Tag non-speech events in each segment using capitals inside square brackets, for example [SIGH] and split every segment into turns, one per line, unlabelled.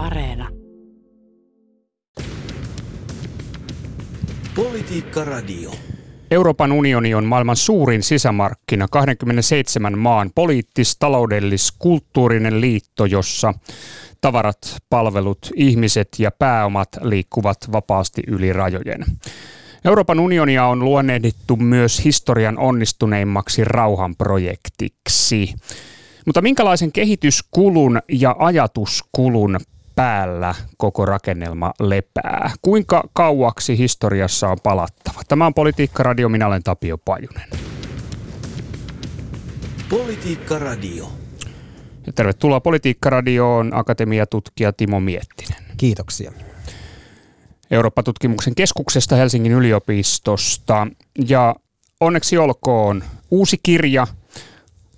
Areena.
Politiikka Radio.
Euroopan unioni on maailman suurin sisämarkkina, 27 maan poliittis, taloudellis, kulttuurinen liitto, jossa tavarat, palvelut, ihmiset ja pääomat liikkuvat vapaasti yli rajojen. Euroopan unionia on luonnehdittu myös historian onnistuneimmaksi rauhanprojektiksi. Mutta minkälaisen kehityskulun ja ajatuskulun päällä koko rakennelma lepää? Kuinka kauaksi historiassa on palattava? Tämä on Politiikka Radio, minä olen Tapio Pajunen.
Politiikka Radio.
Ja tervetuloa Politiikka Radioon akatemiatutkija Timo Miettinen.
Kiitoksia.
Eurooppa-tutkimuksen keskuksesta Helsingin yliopistosta. Ja onneksi olkoon uusi kirja,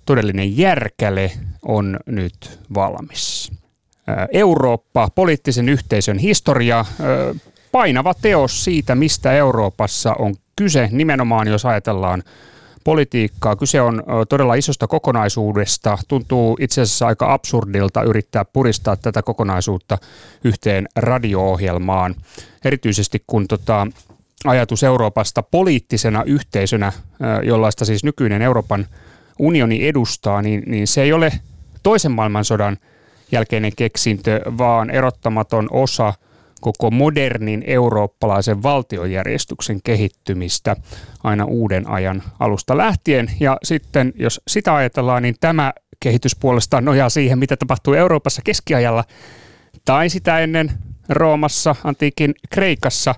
todellinen järkäle, on nyt valmis. Eurooppa, poliittisen yhteisön historia, painava teos siitä, mistä Euroopassa on kyse, nimenomaan jos ajatellaan politiikkaa. Kyse on todella isosta kokonaisuudesta. Tuntuu itse asiassa aika absurdilta yrittää puristaa tätä kokonaisuutta yhteen radio-ohjelmaan, erityisesti kun tota, ajatus Euroopasta poliittisena yhteisönä, jollaista siis nykyinen Euroopan unioni edustaa, niin, niin se ei ole toisen maailmansodan jälkeinen keksintö, vaan erottamaton osa – koko modernin eurooppalaisen valtiojärjestyksen kehittymistä aina uuden ajan alusta lähtien. Ja sitten jos sitä ajatellaan, niin tämä kehitys puolestaan nojaa siihen, mitä tapahtuu Euroopassa keskiajalla tai sitä ennen Roomassa, antiikin Kreikassa,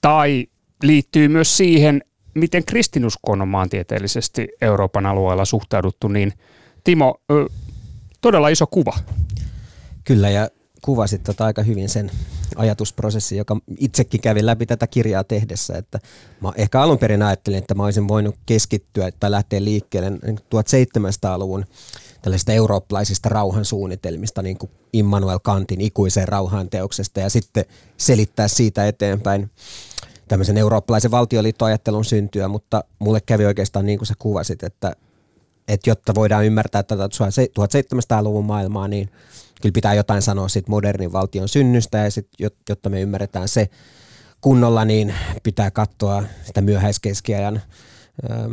tai liittyy myös siihen, miten kristinuskoon on maantieteellisesti Euroopan alueella suhtauduttu, niin Timo, todella iso kuva.
Kyllä, ja kuvasit tota aika hyvin sen ajatusprosessi, joka itsekin kävi läpi tätä kirjaa tehdessä. Että mä ehkä alun perin ajattelin, että mä olisin voinut keskittyä tai lähteä liikkeelle 1700-luvun tällaisista eurooppalaisista rauhansuunnitelmista, niin kuin Immanuel Kantin ikuisen rauhan teoksesta, ja sitten selittää siitä eteenpäin tämmöisen eurooppalaisen valtioliittoajattelun syntyä, mutta mulle kävi oikeastaan niin kuin sä kuvasit, että, että jotta voidaan ymmärtää tätä 1700-luvun maailmaa, niin – kyllä pitää jotain sanoa siitä modernin valtion synnystä ja sit, jotta me ymmärretään se kunnolla, niin pitää katsoa sitä myöhäiskeskiajan ää,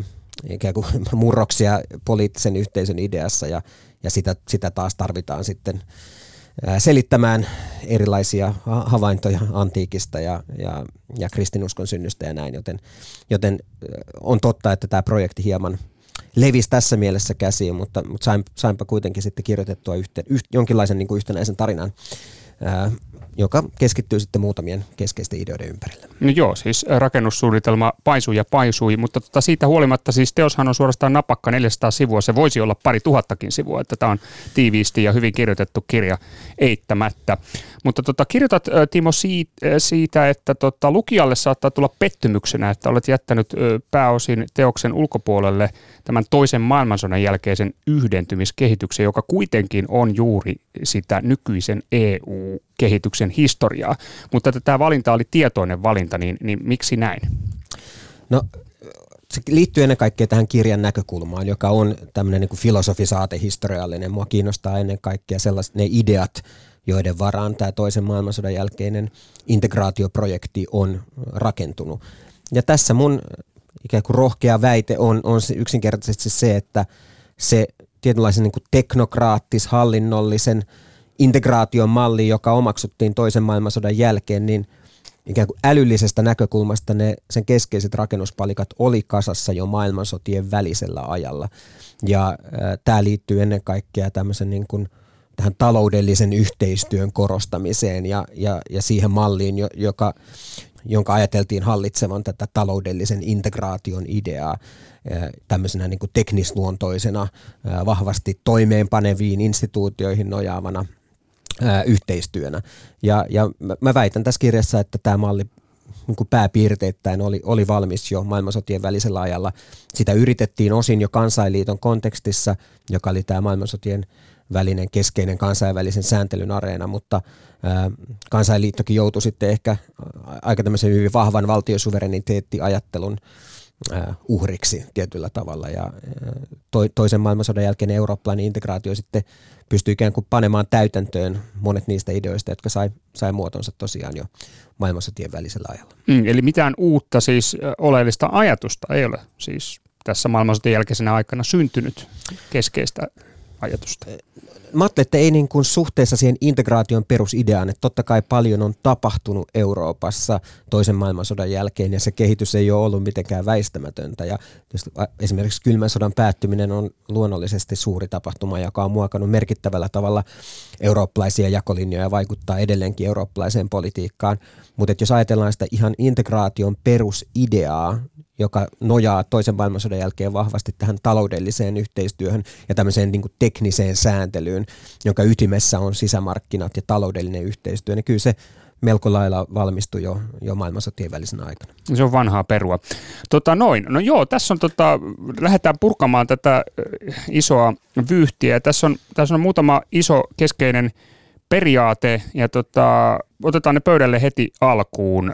ikään kuin [LAUGHS] murroksia poliittisen yhteisön ideassa ja, ja sitä, sitä taas tarvitaan sitten selittämään erilaisia havaintoja antiikista ja, ja, ja kristinuskon synnystä ja näin, joten, joten on totta, että tämä projekti hieman – levisi tässä mielessä käsiin, mutta, mutta sain, sainpa kuitenkin sitten kirjoitettua yhteen, yht, jonkinlaisen niin kuin yhtenäisen tarinan, ää, joka keskittyy sitten muutamien keskeisten ideoiden ympärille.
No joo, siis rakennussuunnitelma paisui ja paisui, mutta tota siitä huolimatta siis teoshan on suorastaan napakka 400 sivua, se voisi olla pari tuhattakin sivua, että tämä on tiiviisti ja hyvin kirjoitettu kirja eittämättä. Mutta tota, kirjoitat Timo siitä, että tota, lukijalle saattaa tulla pettymyksenä, että olet jättänyt pääosin teoksen ulkopuolelle tämän toisen maailmansodan jälkeisen yhdentymiskehityksen, joka kuitenkin on juuri sitä nykyisen EU-kehityksen historiaa. Mutta että tämä valinta oli tietoinen valinta, niin, niin miksi näin?
No se liittyy ennen kaikkea tähän kirjan näkökulmaan, joka on tämmöinen niin filosofisaate-historiallinen. Mua kiinnostaa ennen kaikkea sellaiset ne ideat, joiden varaan tämä toisen maailmansodan jälkeinen integraatioprojekti on rakentunut. Ja tässä mun ikään kuin rohkea väite on, on se yksinkertaisesti se, että se tietynlaisen niin kuin teknokraattis, hallinnollisen integraation malli, joka omaksuttiin toisen maailmansodan jälkeen, niin ikään kuin älyllisestä näkökulmasta ne, sen keskeiset rakennuspalikat oli kasassa jo maailmansotien välisellä ajalla. Ja tämä liittyy ennen kaikkea tämmöisen niin kuin, tähän taloudellisen yhteistyön korostamiseen ja, ja, ja siihen malliin, joka, jonka ajateltiin hallitsevan tätä taloudellisen integraation ideaa tämmöisenä niin kuin teknisluontoisena, vahvasti toimeenpaneviin instituutioihin nojaavana yhteistyönä. Ja, ja mä väitän tässä kirjassa, että tämä malli niin kuin pääpiirteittäin oli, oli valmis jo maailmansotien välisellä ajalla. Sitä yritettiin osin jo kansainliiton kontekstissa, joka oli tämä maailmansotien välinen keskeinen kansainvälisen sääntelyn areena, mutta kansainliittokin joutui sitten ehkä aika tämmöisen hyvin vahvan valtiosuvereniteettiajattelun uhriksi tietyllä tavalla. Ja toisen maailmansodan jälkeen eurooppalainen integraatio sitten pystyi ikään kuin panemaan täytäntöön monet niistä ideoista, jotka sai, sai muotonsa tosiaan jo maailmansotien välisellä ajalla.
Mm, eli mitään uutta siis oleellista ajatusta ei ole siis tässä maailmansotien jälkeisenä aikana syntynyt keskeistä ajatusta?
Mä ajattelin, että ei niin kuin suhteessa siihen integraation perusideaan, että totta kai paljon on tapahtunut Euroopassa toisen maailmansodan jälkeen ja se kehitys ei ole ollut mitenkään väistämätöntä. Ja esimerkiksi kylmän sodan päättyminen on luonnollisesti suuri tapahtuma, joka on muokannut merkittävällä tavalla eurooppalaisia jakolinjoja ja vaikuttaa edelleenkin eurooppalaiseen politiikkaan. Mutta jos ajatellaan sitä ihan integraation perusideaa, joka nojaa toisen maailmansodan jälkeen vahvasti tähän taloudelliseen yhteistyöhön ja tämmöiseen niin kuin tekniseen sääntelyyn, jonka ytimessä on sisämarkkinat ja taloudellinen yhteistyö, niin kyllä se melko lailla valmistui jo, jo maailmansotien välisenä aikana.
Se on vanhaa perua. Tota noin, no joo, tässä on tota, lähdetään purkamaan tätä isoa vyyhtiä. Tässä on, tässä on muutama iso keskeinen periaate ja tota, otetaan ne pöydälle heti alkuun.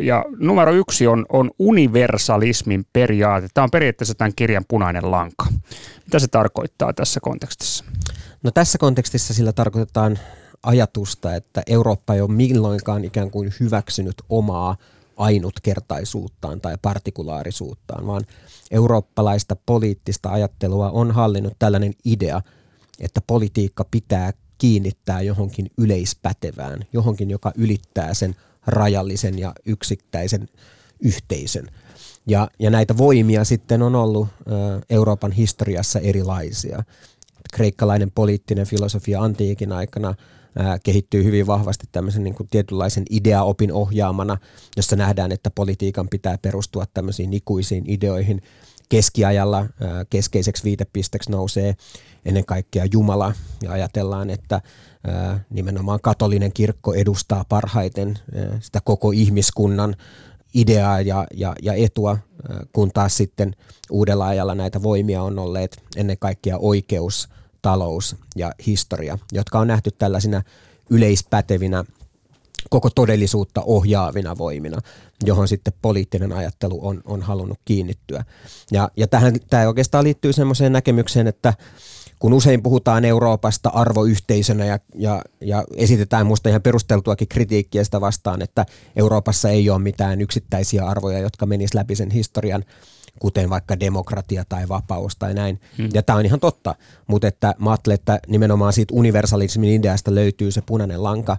Ja numero yksi on, on universalismin periaate. Tämä on periaatteessa tämän kirjan punainen lanka. Mitä se tarkoittaa tässä kontekstissa?
No tässä kontekstissa sillä tarkoitetaan ajatusta, että Eurooppa ei ole milloinkaan ikään kuin hyväksynyt omaa ainutkertaisuuttaan tai partikulaarisuuttaan, vaan eurooppalaista poliittista ajattelua on hallinnut tällainen idea, että politiikka pitää kiinnittää johonkin yleispätevään, johonkin, joka ylittää sen rajallisen ja yksittäisen yhteisön. Ja, ja näitä voimia sitten on ollut Euroopan historiassa erilaisia. Kreikkalainen poliittinen filosofia antiikin aikana kehittyy hyvin vahvasti tämmöisen niin kuin tietynlaisen ideaopin ohjaamana, jossa nähdään, että politiikan pitää perustua tämmöisiin ikuisiin ideoihin. Keskiajalla keskeiseksi viitepisteeksi nousee ennen kaikkea Jumala ja ajatellaan, että nimenomaan katolinen kirkko edustaa parhaiten sitä koko ihmiskunnan ideaa ja, ja, ja etua, kun taas sitten uudella ajalla näitä voimia on olleet ennen kaikkea oikeus, talous ja historia, jotka on nähty tällaisina yleispätevinä koko todellisuutta ohjaavina voimina, johon sitten poliittinen ajattelu on, on halunnut kiinnittyä. Ja, ja tähän, tämä oikeastaan liittyy semmoiseen näkemykseen, että kun usein puhutaan Euroopasta arvoyhteisönä ja, ja, ja esitetään minusta ihan perusteltuakin kritiikkiä sitä vastaan, että Euroopassa ei ole mitään yksittäisiä arvoja, jotka menis läpi sen historian, kuten vaikka demokratia tai vapaus tai näin. Hmm. Ja tämä on ihan totta, mutta että mä ajattelen, että nimenomaan siitä universalismin ideasta löytyy se punainen lanka,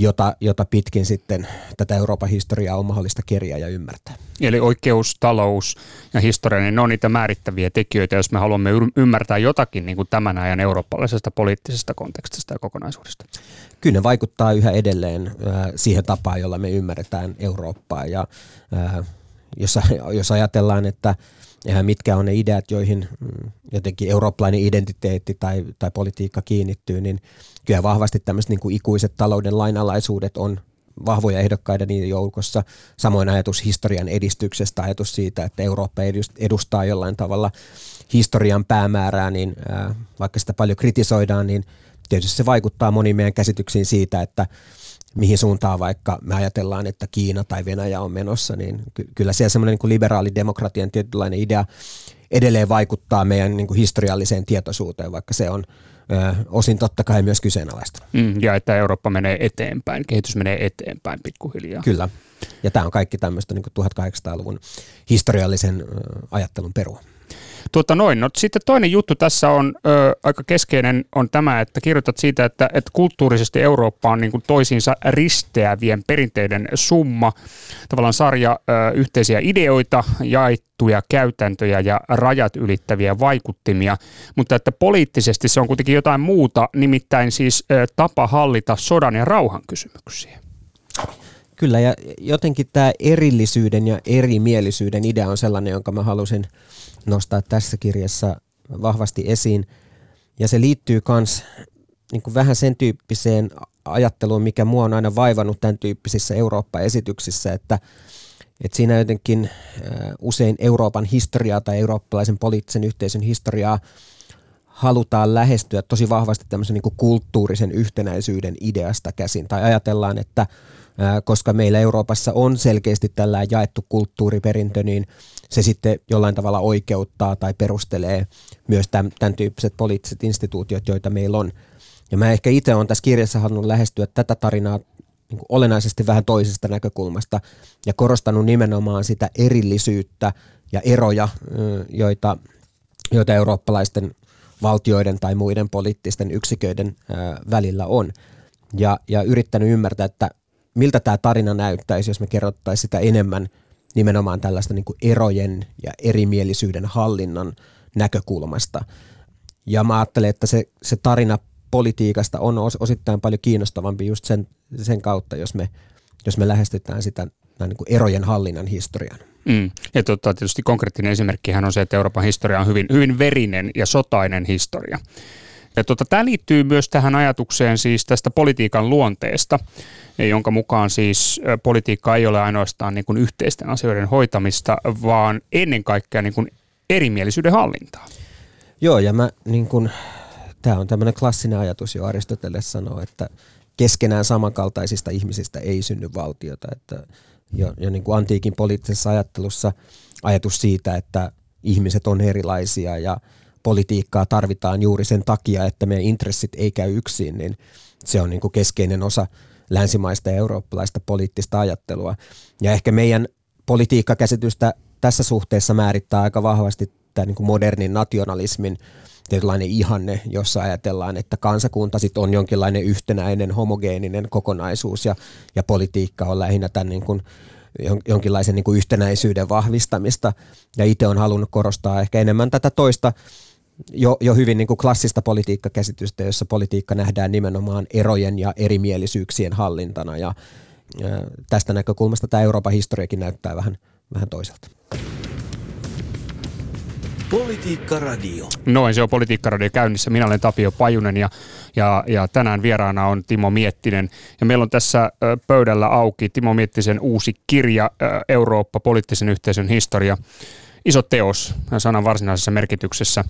jota, jota pitkin sitten tätä Euroopan historiaa on mahdollista kerjää ja ymmärtää.
Eli oikeus, talous ja historia, niin ne on niitä määrittäviä tekijöitä, jos me haluamme ymmärtää jotakin niin kuin tämän ajan eurooppalaisesta poliittisesta kontekstista ja kokonaisuudesta.
Kyllä ne vaikuttaa yhä edelleen äh, siihen tapaan, jolla me ymmärretään Eurooppaa. Ja, äh, jos, jos ajatellaan, että mitkä on ne ideat, joihin mm, jotenkin eurooppalainen identiteetti tai, tai politiikka kiinnittyy, niin kyllä vahvasti tämmöiset niin kuin ikuiset talouden lainalaisuudet on vahvoja ehdokkaita niiden joukossa. Samoin ajatus historian edistyksestä, ajatus siitä, että Eurooppa edustaa jollain tavalla historian päämäärää, niin vaikka sitä paljon kritisoidaan, niin tietysti se vaikuttaa moniin meidän käsityksiin siitä, että mihin suuntaan vaikka me ajatellaan, että Kiina tai Venäjä on menossa, niin ky- kyllä siellä semmoinen niin liberaalidemokratian tietynlainen idea edelleen vaikuttaa meidän niin kuin historialliseen tietoisuuteen, vaikka se on ö, osin totta kai myös kyseenalaista.
Mm, ja että Eurooppa menee eteenpäin, kehitys menee eteenpäin pikkuhiljaa.
Kyllä. Ja tämä on kaikki tämmöistä niin 1800-luvun historiallisen ajattelun perua.
Tuota noin, no sitten toinen juttu tässä on ö, aika keskeinen on tämä, että kirjoitat siitä, että, että kulttuurisesti Eurooppa on niin kuin toisiinsa risteävien perinteiden summa, tavallaan sarja ö, yhteisiä ideoita, jaettuja käytäntöjä ja rajat ylittäviä vaikuttimia, mutta että poliittisesti se on kuitenkin jotain muuta, nimittäin siis ö, tapa hallita sodan ja rauhan kysymyksiä.
Kyllä, ja jotenkin tämä erillisyyden ja erimielisyyden idea on sellainen, jonka mä halusin nostaa tässä kirjassa vahvasti esiin. Ja se liittyy myös niin vähän sen tyyppiseen ajatteluun, mikä mua on aina vaivannut tämän tyyppisissä Eurooppa-esityksissä, että, että siinä jotenkin usein Euroopan historiaa tai eurooppalaisen poliittisen yhteisön historiaa halutaan lähestyä tosi vahvasti tämmöisen niin kulttuurisen yhtenäisyyden ideasta käsin. Tai ajatellaan, että koska meillä Euroopassa on selkeästi tällä jaettu kulttuuriperintö, niin se sitten jollain tavalla oikeuttaa tai perustelee myös tämän, tämän tyyppiset poliittiset instituutiot, joita meillä on. Ja mä ehkä itse olen tässä kirjassa halunnut lähestyä tätä tarinaa niin olennaisesti vähän toisesta näkökulmasta ja korostanut nimenomaan sitä erillisyyttä ja eroja, joita, joita eurooppalaisten valtioiden tai muiden poliittisten yksiköiden välillä on. Ja, ja yrittänyt ymmärtää, että miltä tämä tarina näyttäisi, jos me kerrottaisiin sitä enemmän nimenomaan tällaista niin kuin erojen ja erimielisyyden hallinnan näkökulmasta. Ja mä ajattelen, että se, se tarina politiikasta on osittain paljon kiinnostavampi just sen, sen kautta, jos me, jos me lähestytään sitä niin kuin erojen hallinnan historian.
Mm. Ja tota, tietysti konkreettinen esimerkkihän on se, että Euroopan historia on hyvin, hyvin verinen ja sotainen historia. Ja tota, tämä liittyy myös tähän ajatukseen siis tästä politiikan luonteesta, jonka mukaan siis politiikka ei ole ainoastaan niin kuin yhteisten asioiden hoitamista, vaan ennen kaikkea niin kuin erimielisyyden hallintaa.
Joo, ja mä niin kuin, tämä on tämmöinen klassinen ajatus jo Aristoteles sanoo, että keskenään samankaltaisista ihmisistä ei synny valtiota, että jo, jo niin kuin antiikin poliittisessa ajattelussa ajatus siitä, että ihmiset on erilaisia ja politiikkaa tarvitaan juuri sen takia, että meidän intressit ei käy yksin, niin se on niin kuin keskeinen osa länsimaista ja eurooppalaista poliittista ajattelua. Ja ehkä meidän politiikkakäsitystä tässä suhteessa määrittää aika vahvasti tämä niin kuin modernin nationalismin tietynlainen ihanne, jossa ajatellaan, että kansakunta sit on jonkinlainen yhtenäinen, homogeeninen kokonaisuus ja, ja politiikka on lähinnä tämän niin kuin jonkinlaisen niin kuin yhtenäisyyden vahvistamista. Ja itse on halunnut korostaa ehkä enemmän tätä toista jo, jo hyvin niin kuin klassista politiikkakäsitystä, jossa politiikka nähdään nimenomaan erojen ja erimielisyyksien hallintana. Ja, ja tästä näkökulmasta tämä Euroopan historiakin näyttää vähän, vähän toiselta.
Politiikka Radio.
Noin, se on Politiikka Radio käynnissä. Minä olen Tapio Pajunen ja, ja, ja tänään vieraana on Timo Miettinen. Ja meillä on tässä pöydällä auki Timo Miettisen uusi kirja Eurooppa, poliittisen yhteisön historia. Iso teos sanan varsinaisessa merkityksessä.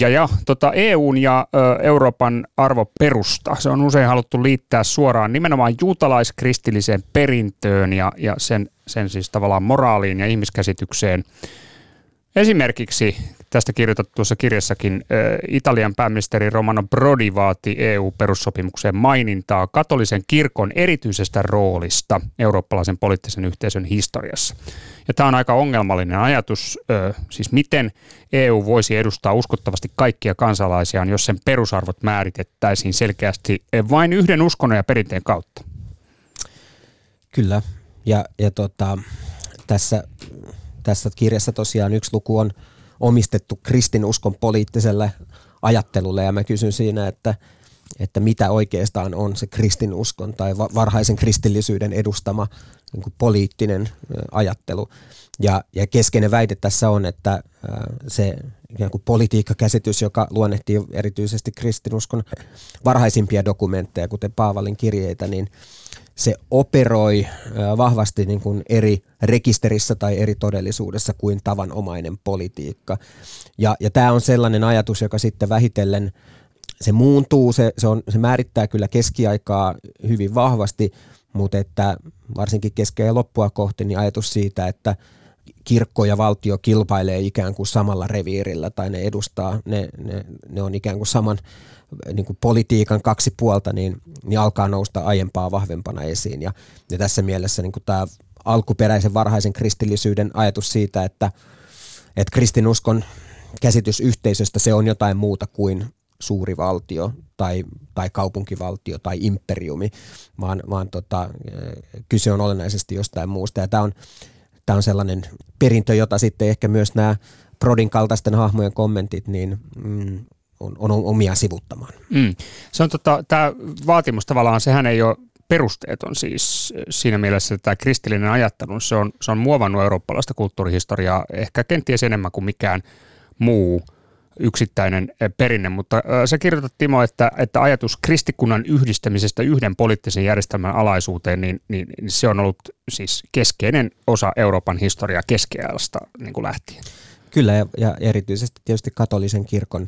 Ja, ja tota EUn ja ö, Euroopan arvoperusta, se on usein haluttu liittää suoraan nimenomaan juutalaiskristilliseen perintöön ja, ja sen, sen siis tavallaan moraaliin ja ihmiskäsitykseen – Esimerkiksi tästä kirjoitat tuossa kirjassakin Italian pääministeri Romano Prodi vaati EU-perussopimukseen mainintaa katolisen kirkon erityisestä roolista eurooppalaisen poliittisen yhteisön historiassa. Ja tämä on aika ongelmallinen ajatus, siis miten EU voisi edustaa uskottavasti kaikkia kansalaisiaan, jos sen perusarvot määritettäisiin selkeästi vain yhden uskonnon ja perinteen kautta.
Kyllä, ja, ja tota, tässä tässä kirjassa tosiaan yksi luku on omistettu kristinuskon poliittiselle ajattelulle ja mä kysyn siinä, että, että mitä oikeastaan on se kristinuskon tai varhaisen kristillisyyden edustama niin kuin poliittinen ajattelu. Ja, ja keskeinen väite tässä on, että se ikään kuin politiikkakäsitys, joka luonnehtii erityisesti kristinuskon varhaisimpia dokumentteja, kuten Paavalin kirjeitä, niin se operoi vahvasti niin kuin eri rekisterissä tai eri todellisuudessa kuin tavanomainen politiikka. Ja, ja tämä on sellainen ajatus, joka sitten vähitellen se muuntuu, se, se, on, se määrittää kyllä keskiaikaa hyvin vahvasti, mutta että varsinkin keski- ja loppua kohti niin ajatus siitä, että kirkko ja valtio kilpailee ikään kuin samalla reviirillä tai ne edustaa, ne, ne, ne on ikään kuin saman niin kuin politiikan kaksi puolta, niin, niin alkaa nousta aiempaa vahvempana esiin. Ja, ja tässä mielessä niin kuin tämä alkuperäisen varhaisen kristillisyyden ajatus siitä, että, että kristinuskon käsitys yhteisöstä se on jotain muuta kuin suuri valtio tai, tai kaupunkivaltio tai imperiumi, vaan, vaan tota, kyse on olennaisesti jostain muusta. Ja tämä on, tämä on sellainen perintö, jota sitten ehkä myös nämä Prodin kaltaisten hahmojen kommentit niin, mm, on, on omia sivuttamaan. Mm.
Se on tota, tämä vaatimus tavallaan, sehän ei ole perusteeton siis siinä mielessä, että tämä kristillinen ajattelu, se on, se on muovannut eurooppalaista kulttuurihistoriaa ehkä kenties enemmän kuin mikään muu yksittäinen eh, perinne, mutta sä kirjoitat Timo, että, että ajatus kristikunnan yhdistämisestä yhden poliittisen järjestelmän alaisuuteen, niin, niin, niin se on ollut siis keskeinen osa Euroopan historiaa keskeajasta niin kuin lähtien.
Kyllä, ja, ja erityisesti tietysti katolisen kirkon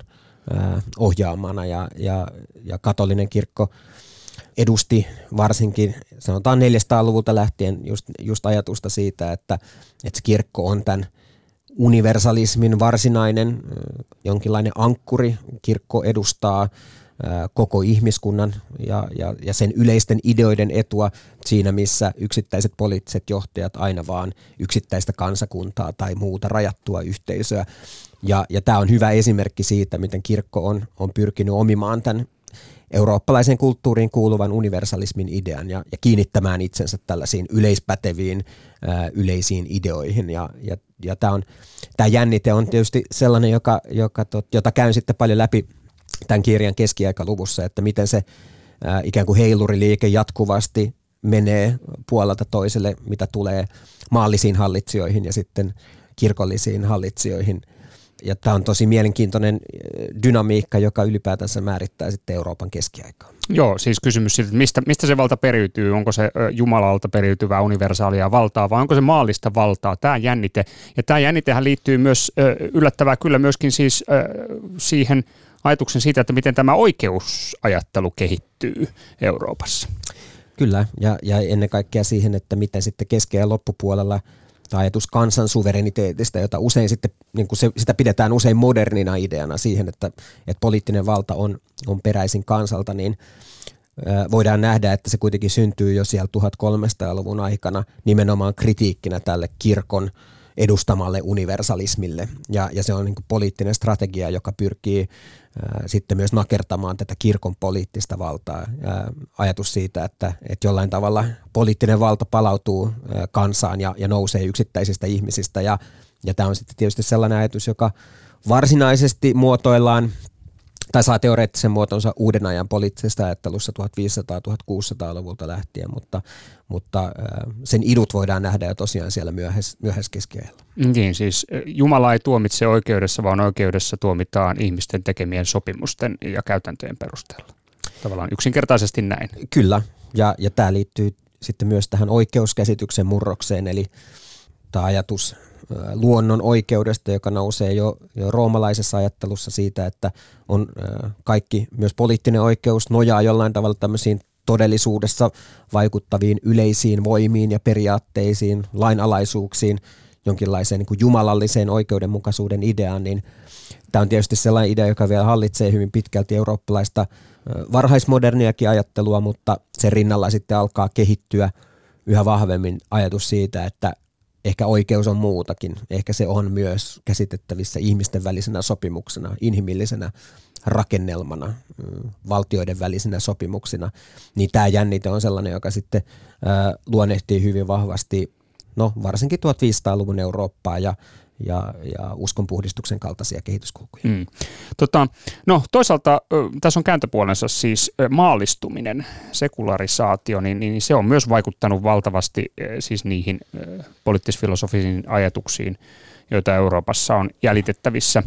ohjaamana ja, ja, ja katolinen kirkko edusti varsinkin, sanotaan 400-luvulta lähtien just, just ajatusta siitä, että, että se kirkko on tämän universalismin varsinainen jonkinlainen ankkuri. Kirkko edustaa koko ihmiskunnan ja, ja, ja sen yleisten ideoiden etua siinä, missä yksittäiset poliittiset johtajat aina vaan yksittäistä kansakuntaa tai muuta rajattua yhteisöä. Ja, ja tämä on hyvä esimerkki siitä, miten kirkko on, on pyrkinyt omimaan tämän eurooppalaisen kulttuuriin kuuluvan universalismin idean ja, ja kiinnittämään itsensä tällaisiin yleispäteviin ää, yleisiin ideoihin. Ja, ja, ja tämä, on, tämä jännite on tietysti sellainen, joka, joka jota käyn sitten paljon läpi tämän kirjan keskiaikaluvussa, että miten se ää, ikään kuin heiluriliike jatkuvasti menee puolelta toiselle, mitä tulee maallisiin hallitsijoihin ja sitten kirkollisiin hallitsijoihin. Ja tämä on tosi mielenkiintoinen dynamiikka, joka ylipäätänsä määrittää sitten Euroopan keskiaikaa.
Joo, siis kysymys siitä, että mistä, mistä se valta periytyy, onko se Jumalalta periytyvää universaalia valtaa vai onko se maallista valtaa, tämä jännite. Ja tämä jännitehän liittyy myös yllättävää kyllä myöskin siis siihen ajatuksen siitä, että miten tämä oikeusajattelu kehittyy Euroopassa.
Kyllä, ja, ja ennen kaikkea siihen, että miten sitten keski- ja loppupuolella tämä ajatus kansan suvereniteetista, jota usein sitten, niin kuin se, sitä pidetään usein modernina ideana siihen, että, että poliittinen valta on, on peräisin kansalta, niin voidaan nähdä, että se kuitenkin syntyy jo siellä 1300-luvun aikana nimenomaan kritiikkinä tälle kirkon edustamalle universalismille. Ja, ja se on niin poliittinen strategia, joka pyrkii sitten myös nakertamaan tätä kirkon poliittista valtaa. Ajatus siitä, että, että jollain tavalla poliittinen valta palautuu kansaan ja, ja nousee yksittäisistä ihmisistä. Ja, ja tämä on sitten tietysti sellainen ajatus, joka varsinaisesti muotoillaan tai saa teoreettisen muotonsa uuden ajan poliittisesta ajattelussa 1500-1600-luvulta lähtien, mutta, mutta sen idut voidaan nähdä jo tosiaan siellä myöhäis, myöhäiskeskiajalla.
Niin, siis Jumala ei tuomitse oikeudessa, vaan oikeudessa tuomitaan ihmisten tekemien sopimusten ja käytäntöjen perusteella. Tavallaan yksinkertaisesti näin.
Kyllä, ja, ja tämä liittyy sitten myös tähän oikeuskäsityksen murrokseen, eli tämä ajatus luonnon oikeudesta, joka nousee jo, jo roomalaisessa ajattelussa siitä, että on kaikki, myös poliittinen oikeus nojaa jollain tavalla tämmöisiin todellisuudessa vaikuttaviin yleisiin voimiin ja periaatteisiin, lainalaisuuksiin, jonkinlaiseen niin kuin jumalalliseen oikeudenmukaisuuden ideaan, niin tämä on tietysti sellainen idea, joka vielä hallitsee hyvin pitkälti eurooppalaista varhaismoderniakin ajattelua, mutta sen rinnalla sitten alkaa kehittyä yhä vahvemmin ajatus siitä, että ehkä oikeus on muutakin. Ehkä se on myös käsitettävissä ihmisten välisenä sopimuksena, inhimillisenä rakennelmana, mm, valtioiden välisenä sopimuksina. Niin tämä jännite on sellainen, joka sitten luonnehtii hyvin vahvasti, no varsinkin 1500-luvun Eurooppaa ja ja, ja uskonpuhdistuksen kaltaisia kehityskulkuja. Mm.
Tota, no toisaalta tässä on kääntöpuolensa siis maallistuminen, sekularisaatio, niin, niin se on myös vaikuttanut valtavasti siis niihin poliittis-filosofisiin ajatuksiin, joita Euroopassa on jäljitettävissä.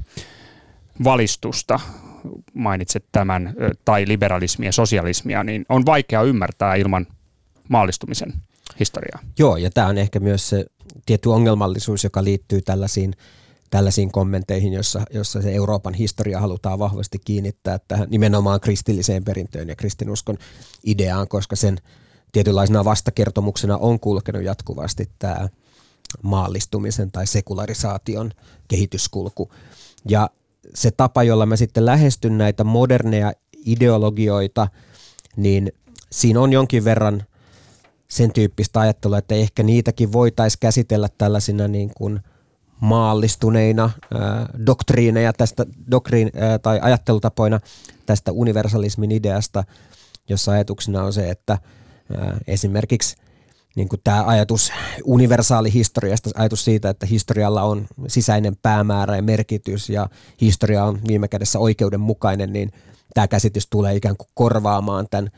Valistusta, mainitset tämän, tai liberalismia, sosialismia, niin on vaikea ymmärtää ilman maallistumisen historiaa.
Joo, ja tämä on ehkä myös se tietty ongelmallisuus, joka liittyy tällaisiin, tällaisiin kommenteihin, jossa, jossa se Euroopan historia halutaan vahvasti kiinnittää tähän nimenomaan kristilliseen perintöön ja kristinuskon ideaan, koska sen tietynlaisena vastakertomuksena on kulkenut jatkuvasti tämä maallistumisen tai sekularisaation kehityskulku. Ja se tapa, jolla mä sitten lähestyn näitä moderneja ideologioita, niin siinä on jonkin verran sen tyyppistä ajattelua, että ehkä niitäkin voitaisiin käsitellä tällaisina niin kuin maallistuneina ää, doktriineja tästä, doktriin, tai ajattelutapoina tästä universalismin ideasta, jossa ajatuksena on se, että esimerkiksi niin kuin tämä ajatus universaalihistoriasta, ajatus siitä, että historialla on sisäinen päämäärä ja merkitys ja historia on viime kädessä oikeudenmukainen, niin tämä käsitys tulee ikään kuin korvaamaan tämän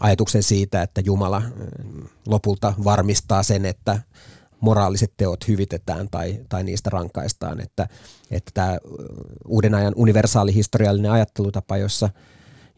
ajatuksen siitä, että Jumala lopulta varmistaa sen, että moraaliset teot hyvitetään tai, tai niistä rankaistaan. Että, että tämä uuden ajan universaali historiallinen ajattelutapa, jossa,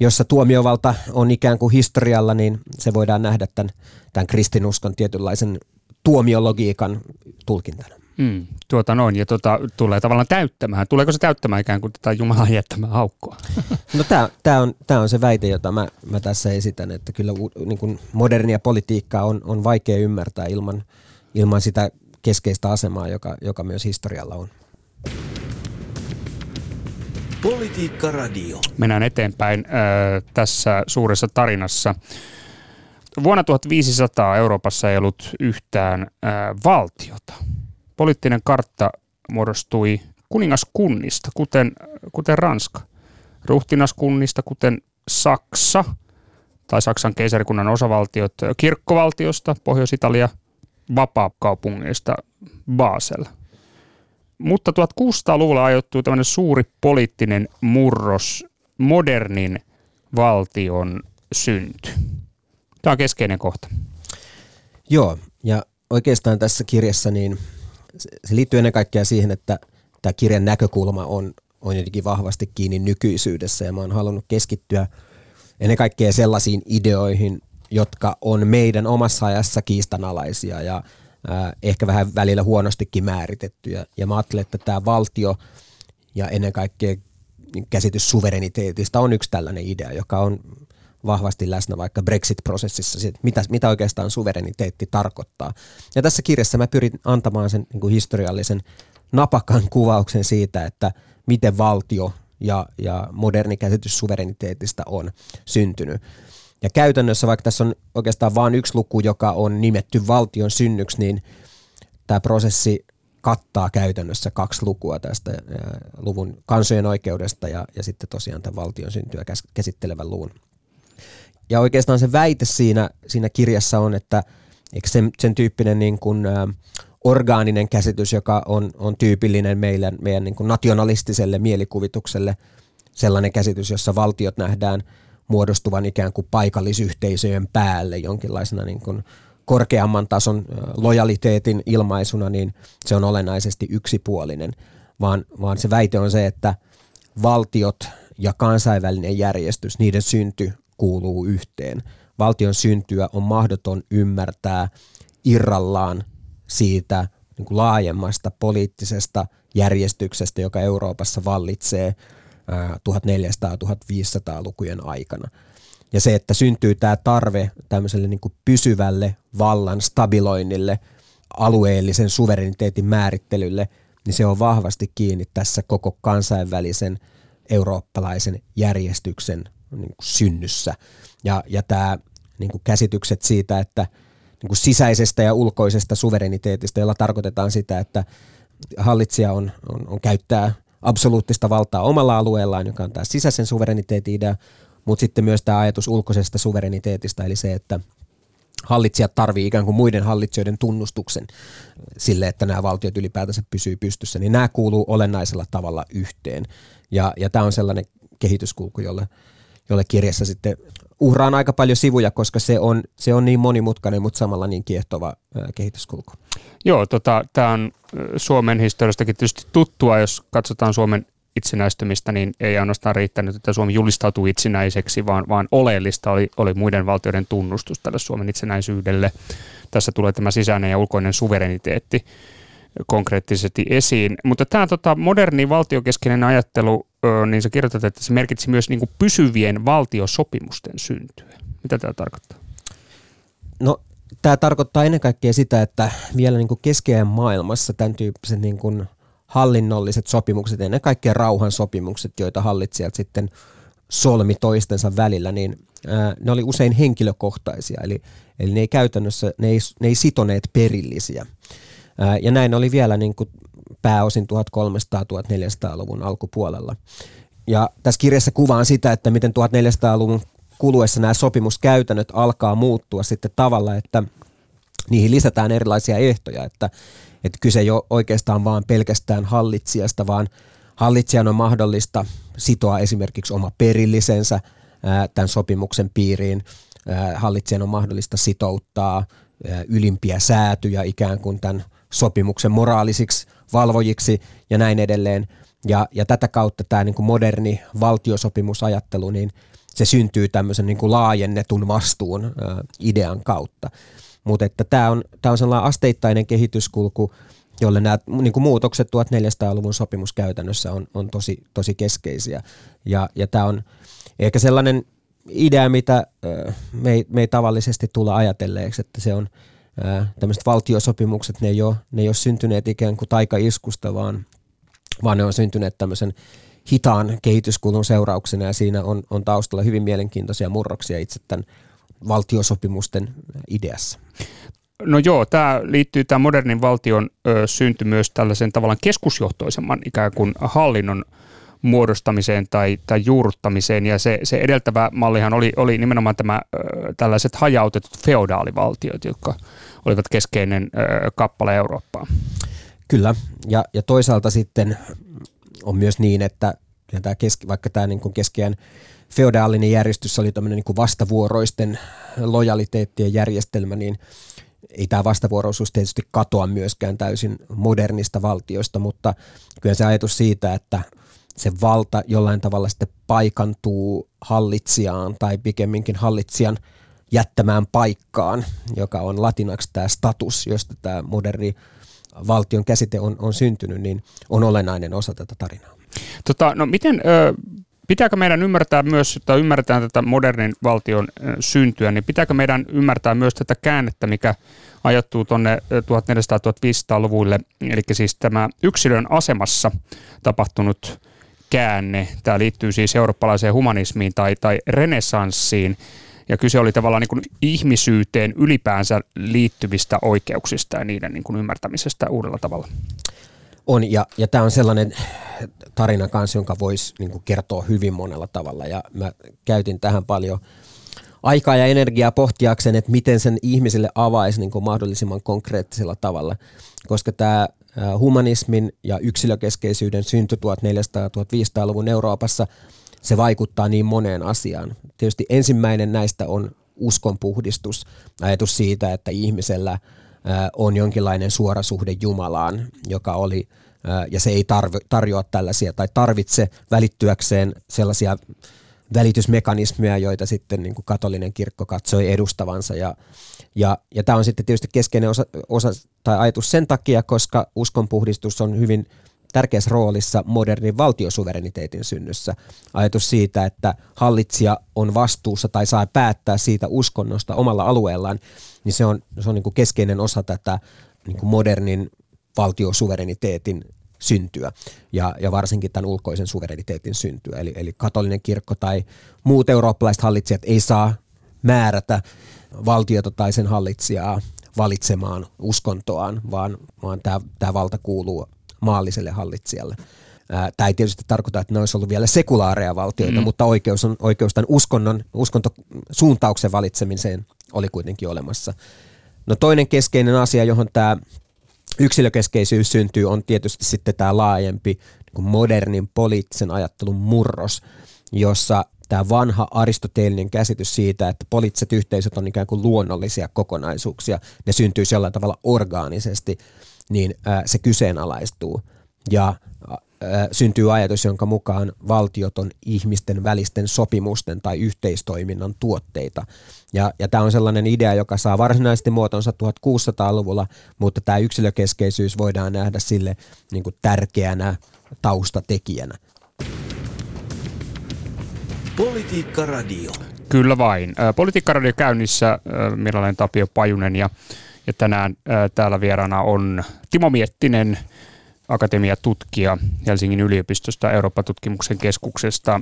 jossa tuomiovalta on ikään kuin historialla, niin se voidaan nähdä tämän, tämän kristinuskon tietynlaisen tuomiologiikan tulkintana.
Mm, tuota noin, ja tuota, tulee tavallaan täyttämään. Tuleeko se täyttämään ikään kuin tätä Jumalan jättämää aukkoa? [LAUGHS]
No tämä on, tää on se väite, jota mä, mä tässä esitän, että kyllä niin kuin modernia politiikkaa on, on vaikea ymmärtää ilman, ilman sitä keskeistä asemaa, joka, joka myös historialla on.
Politiikka Radio.
Mennään eteenpäin äh, tässä suuressa tarinassa. Vuonna 1500 Euroopassa ei ollut yhtään äh, valtiota. Poliittinen kartta muodostui kuningaskunnista, kuten, kuten Ranska. Ruhtinaskunnista, kuten Saksa tai Saksan keisarikunnan osavaltiot, kirkkovaltiosta, Pohjois-Italia, vapaakaupungeista Basel. Mutta 1600-luvulla ajoittuu tämmöinen suuri poliittinen murros, modernin valtion synty. Tämä on keskeinen kohta.
Joo, ja oikeastaan tässä kirjassa niin se liittyy ennen kaikkea siihen, että tämä kirjan näkökulma on, on jotenkin vahvasti kiinni nykyisyydessä ja mä oon halunnut keskittyä ennen kaikkea sellaisiin ideoihin, jotka on meidän omassa ajassa kiistanalaisia ja äh, ehkä vähän välillä huonostikin määritettyjä. Ja mä ajattelen, että tämä valtio ja ennen kaikkea käsitys suvereniteetista on yksi tällainen idea, joka on vahvasti läsnä vaikka Brexit-prosessissa, mitä, mitä oikeastaan suvereniteetti tarkoittaa. Ja tässä kirjassa mä pyrin antamaan sen niin kuin historiallisen napakan [LAUGHS] kuvauksen siitä, että miten valtio ja, ja moderni käsitys suvereniteetista on syntynyt. Ja käytännössä, vaikka tässä on oikeastaan vain yksi luku, joka on nimetty valtion synnyksi, niin tämä prosessi kattaa käytännössä kaksi lukua tästä luvun kansojen oikeudesta ja, ja sitten tosiaan tämän valtion syntyä käsittelevän luvun ja oikeastaan se väite siinä, siinä kirjassa on, että eikö sen, sen tyyppinen niin kuin, ä, orgaaninen käsitys, joka on, on tyypillinen meidän, meidän niin kuin nationalistiselle mielikuvitukselle, sellainen käsitys, jossa valtiot nähdään muodostuvan ikään kuin paikallisyhteisöjen päälle jonkinlaisena niin kuin korkeamman tason lojaliteetin ilmaisuna, niin se on olennaisesti yksipuolinen, vaan, vaan se väite on se, että valtiot ja kansainvälinen järjestys, niiden synty kuuluu yhteen. Valtion syntyä on mahdoton ymmärtää irrallaan siitä niin kuin laajemmasta poliittisesta järjestyksestä, joka Euroopassa vallitsee 1400-1500-lukujen aikana. Ja se, että syntyy tämä tarve tämmöiselle niin kuin pysyvälle vallan stabiloinnille, alueellisen suvereniteetin määrittelylle, niin se on vahvasti kiinni tässä koko kansainvälisen eurooppalaisen järjestyksen niin kuin synnyssä. Ja, ja tämä niin kuin käsitykset siitä, että niin kuin sisäisestä ja ulkoisesta suvereniteetista, jolla tarkoitetaan sitä, että hallitsija on, on, on käyttää absoluuttista valtaa omalla alueellaan, joka on tämä sisäisen suvereniteetin idea, mutta sitten myös tämä ajatus ulkoisesta suvereniteetista, eli se, että hallitsijat tarvii ikään kuin muiden hallitsijoiden tunnustuksen sille, että nämä valtiot ylipäätänsä pysyy pystyssä, niin nämä kuuluu olennaisella tavalla yhteen. Ja, ja tämä on sellainen kehityskulku, jolle jolle kirjassa sitten uhraan aika paljon sivuja, koska se on, se on niin monimutkainen, mutta samalla niin kiehtova kehityskulku.
Joo, tota, tämä on Suomen historiastakin tietysti tuttua, jos katsotaan Suomen itsenäistymistä, niin ei ainoastaan riittänyt, että Suomi julistautui itsenäiseksi, vaan, vaan oleellista oli, oli muiden valtioiden tunnustus tälle Suomen itsenäisyydelle. Tässä tulee tämä sisäinen ja ulkoinen suvereniteetti konkreettisesti esiin. Mutta tämä tota, moderni valtiokeskeinen ajattelu, niin sä kirjoitat, että se merkitsi myös niin kuin pysyvien valtiosopimusten syntyä. Mitä tämä tarkoittaa?
No tämä tarkoittaa ennen kaikkea sitä, että vielä niin keskeään maailmassa tämän tyyppiset niin kuin hallinnolliset sopimukset, ennen kaikkea rauhan sopimukset, joita hallitsijat sitten solmi toistensa välillä, niin ne oli usein henkilökohtaisia, eli, eli ne ei käytännössä, ne ei, ne ei sitoneet perillisiä. Ja näin oli vielä niin kuin pääosin 1300-1400-luvun alkupuolella. Ja tässä kirjassa kuvaan sitä, että miten 1400-luvun kuluessa nämä sopimuskäytännöt alkaa muuttua sitten tavalla, että niihin lisätään erilaisia ehtoja, että, että kyse ei ole oikeastaan vaan pelkästään hallitsijasta, vaan hallitsijan on mahdollista sitoa esimerkiksi oma perillisensä tämän sopimuksen piiriin. Hallitsijan on mahdollista sitouttaa ylimpiä säätyjä ikään kuin tämän sopimuksen moraalisiksi valvojiksi ja näin edelleen. Ja, ja tätä kautta tämä niin kuin moderni valtiosopimusajattelu, niin se syntyy tämmöisen niin kuin laajennetun vastuun ä, idean kautta. Mutta että tämä on, tämä on sellainen asteittainen kehityskulku, jolle nämä niin kuin muutokset 1400-luvun sopimuskäytännössä on, on tosi, tosi keskeisiä. Ja, ja tämä on ehkä sellainen idea, mitä me ei, me ei tavallisesti tulla ajatelleeksi, että se on tämmöiset valtiosopimukset, ne ei, ole, ne ei ole syntyneet ikään kuin taikaiskusta, vaan, vaan ne on syntyneet tämmöisen hitaan kehityskulun seurauksena ja siinä on, on taustalla hyvin mielenkiintoisia murroksia itse tämän valtiosopimusten ideassa.
No joo, tämä liittyy tämä modernin valtion ö, synty myös tällaisen tavallaan keskusjohtoisemman ikään kuin hallinnon muodostamiseen tai, tai juurruttamiseen, ja se, se edeltävä mallihan oli, oli nimenomaan tämä ö, tällaiset hajautetut feodaalivaltiot, jotka olivat keskeinen kappale Eurooppaa.
Kyllä, ja, ja toisaalta sitten on myös niin, että tämä keski, vaikka tämä niin keskiään feodaalinen järjestys oli tämmöinen niin vastavuoroisten lojaliteettien järjestelmä, niin ei tämä vastavuoroisuus tietysti katoa myöskään täysin modernista valtioista, mutta kyllä se ajatus siitä, että se valta jollain tavalla sitten paikantuu hallitsijaan tai pikemminkin hallitsijan jättämään paikkaan, joka on latinaksi tämä status, josta tämä moderni valtion käsite on, on syntynyt, niin on olennainen osa tätä tarinaa.
Tota, no miten, ö, pitääkö meidän ymmärtää myös, että ymmärretään tätä modernin valtion syntyä, niin pitääkö meidän ymmärtää myös tätä käännettä, mikä ajoittuu tuonne 1400-1500-luvuille, eli siis tämä yksilön asemassa tapahtunut käänne, tämä liittyy siis eurooppalaiseen humanismiin tai, tai renessanssiin, ja kyse oli tavallaan niin kuin ihmisyyteen ylipäänsä liittyvistä oikeuksista ja niiden niin kuin ymmärtämisestä uudella tavalla.
On, ja, ja tämä on sellainen tarina kanssa, jonka voisi niin kertoa hyvin monella tavalla, ja mä käytin tähän paljon aikaa ja energiaa pohtiakseen, että miten sen ihmisille avaisi niin mahdollisimman konkreettisella tavalla, koska tämä humanismin ja yksilökeskeisyyden synty 1400-1500-luvun Euroopassa, se vaikuttaa niin moneen asiaan. Tietysti ensimmäinen näistä on uskonpuhdistus, ajatus siitä, että ihmisellä on jonkinlainen suora suhde Jumalaan, joka oli, ja se ei tarjoa tällaisia tai tarvitse välittyäkseen sellaisia välitysmekanismeja, joita sitten niin kuin katolinen kirkko katsoi edustavansa. Ja, ja, ja tämä on sitten tietysti keskeinen osa, osa tai ajatus sen takia, koska uskonpuhdistus on hyvin tärkeässä roolissa modernin valtiosuvereniteetin synnyssä. Ajatus siitä, että hallitsija on vastuussa tai saa päättää siitä uskonnosta omalla alueellaan, niin se on, se on niin kuin keskeinen osa tätä niin kuin modernin valtiosuvereniteetin syntyä ja, ja varsinkin tämän ulkoisen suvereniteetin syntyä. Eli, eli katolinen kirkko tai muut eurooppalaiset hallitsijat ei saa määrätä valtiota tai sen hallitsijaa valitsemaan uskontoaan, vaan, vaan tämä, tämä valta kuuluu maalliselle hallitsijalle. Tämä ei tietysti tarkoita, että ne olisi ollut vielä sekulaareja valtioita, mm. mutta oikeus, on, oikeus tämän uskonnon, uskontosuuntauksen valitsemiseen oli kuitenkin olemassa. No toinen keskeinen asia, johon tämä yksilökeskeisyys syntyy, on tietysti sitten tämä laajempi niin modernin poliittisen ajattelun murros, jossa tämä vanha aristoteellinen käsitys siitä, että poliittiset yhteisöt on ikään kuin luonnollisia kokonaisuuksia, ne syntyy jollain tavalla orgaanisesti, niin se kyseenalaistuu. Ja syntyy ajatus, jonka mukaan valtiot on ihmisten välisten sopimusten tai yhteistoiminnan tuotteita. Ja, ja tämä on sellainen idea, joka saa varsinaisesti muotonsa 1600-luvulla, mutta tämä yksilökeskeisyys voidaan nähdä sille niin kuin tärkeänä taustatekijänä.
Politiikka Radio.
Kyllä vain. Politiikka Radio käynnissä, Miralainen Tapio Pajunen ja, ja tänään täällä vieraana on Timo Miettinen – akatemiatutkija Helsingin yliopistosta Eurooppa-tutkimuksen keskuksesta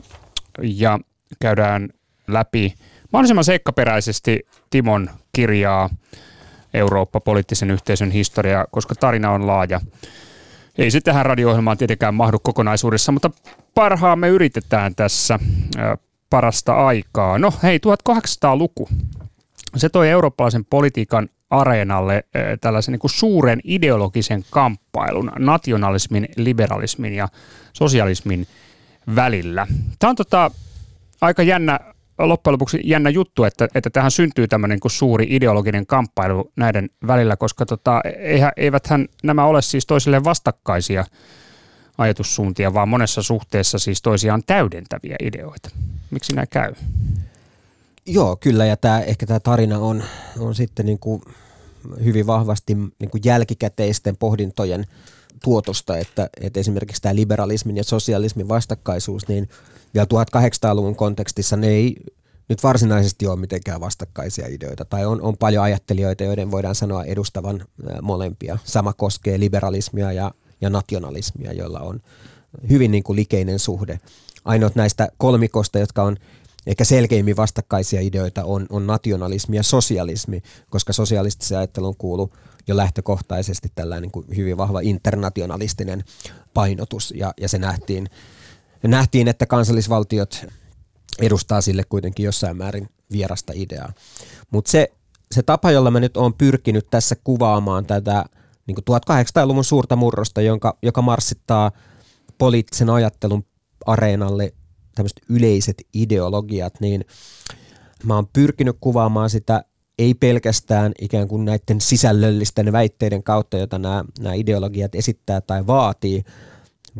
ja käydään läpi mahdollisimman seikkaperäisesti Timon kirjaa Eurooppa poliittisen yhteisön historia, koska tarina on laaja. Ei se tähän radio-ohjelmaan tietenkään mahdu kokonaisuudessa, mutta parhaamme yritetään tässä parasta aikaa. No hei, 1800-luku. Se toi eurooppalaisen politiikan areenalle tällaisen niin kuin suuren ideologisen kamppailun nationalismin, liberalismin ja sosialismin välillä. Tämä on tota, aika jännä, loppujen lopuksi jännä juttu, että, että tähän syntyy tämmöinen niin suuri ideologinen kamppailu näiden välillä, koska tota, eihän, eiväthän nämä ole siis toisilleen vastakkaisia ajatussuuntia, vaan monessa suhteessa siis toisiaan täydentäviä ideoita. Miksi nämä käy?
Joo, kyllä, ja tämä, ehkä tämä tarina on, on sitten niin kuin hyvin vahvasti niin kuin jälkikäteisten pohdintojen tuotosta, että, että esimerkiksi tämä liberalismin ja sosialismin vastakkaisuus, niin vielä 1800-luvun kontekstissa ne ei nyt varsinaisesti ole mitenkään vastakkaisia ideoita, tai on, on paljon ajattelijoita, joiden voidaan sanoa edustavan molempia. Sama koskee liberalismia ja, ja nationalismia, joilla on hyvin niin kuin likeinen suhde. Ainoat näistä kolmikosta, jotka on ehkä selkeimmin vastakkaisia ideoita, on, on nationalismi ja sosialismi, koska sosialistisen ajattelun kuuluu jo lähtökohtaisesti tällainen niin hyvin vahva internationalistinen painotus, ja, ja se nähtiin, nähtiin, että kansallisvaltiot edustaa sille kuitenkin jossain määrin vierasta ideaa. Mutta se, se tapa, jolla mä nyt olen pyrkinyt tässä kuvaamaan tätä niin 1800-luvun suurta murrosta, jonka, joka marssittaa poliittisen ajattelun areenalle tämmöiset yleiset ideologiat, niin mä oon pyrkinyt kuvaamaan sitä ei pelkästään ikään kuin näiden sisällöllisten väitteiden kautta, joita nämä, nämä ideologiat esittää tai vaatii,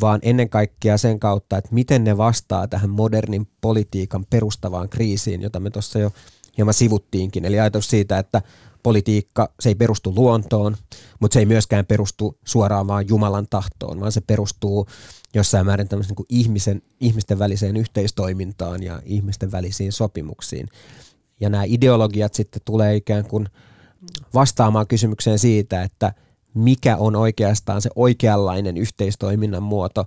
vaan ennen kaikkea sen kautta, että miten ne vastaa tähän modernin politiikan perustavaan kriisiin, jota me tuossa jo hieman sivuttiinkin. Eli ajatus siitä, että politiikka, se ei perustu luontoon, mutta se ei myöskään perustu suoraan vaan Jumalan tahtoon, vaan se perustuu jossain määrin tämmöisen niin kuin ihmisen, ihmisten väliseen yhteistoimintaan ja ihmisten välisiin sopimuksiin. Ja nämä ideologiat sitten tulee ikään kuin vastaamaan kysymykseen siitä, että mikä on oikeastaan se oikeanlainen yhteistoiminnan muoto,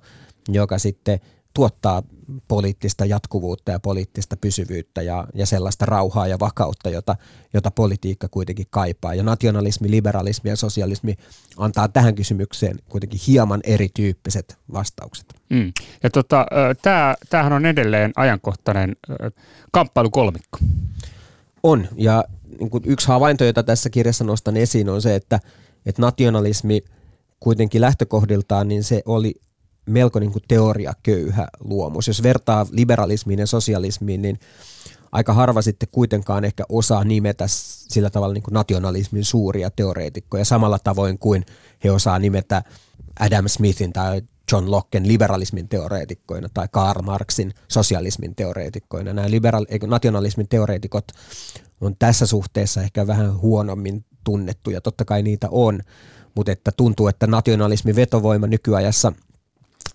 joka sitten tuottaa poliittista jatkuvuutta ja poliittista pysyvyyttä ja, ja sellaista rauhaa ja vakautta, jota, jota politiikka kuitenkin kaipaa. Ja nationalismi, liberalismi ja sosialismi antaa tähän kysymykseen kuitenkin hieman erityyppiset vastaukset.
Mm. Ja tota, tämähän on edelleen ajankohtainen kamppailukolmikko.
On, ja niin kuin yksi havainto, jota tässä kirjassa nostan esiin, on se, että, että nationalismi kuitenkin lähtökohdiltaan, niin se oli melko niin kuin teoriaköyhä luomus. Jos vertaa liberalismiin ja sosialismiin, niin aika harva sitten kuitenkaan ehkä osaa nimetä sillä tavalla niin kuin nationalismin suuria teoreetikkoja samalla tavoin kuin he osaa nimetä Adam Smithin tai John Locken liberalismin teoreetikkoina tai Karl Marxin sosialismin teoreetikkoina. Nämä liberal- nationalismin teoreetikot on tässä suhteessa ehkä vähän huonommin tunnettuja, totta kai niitä on, mutta että tuntuu, että nationalismin vetovoima nykyajassa –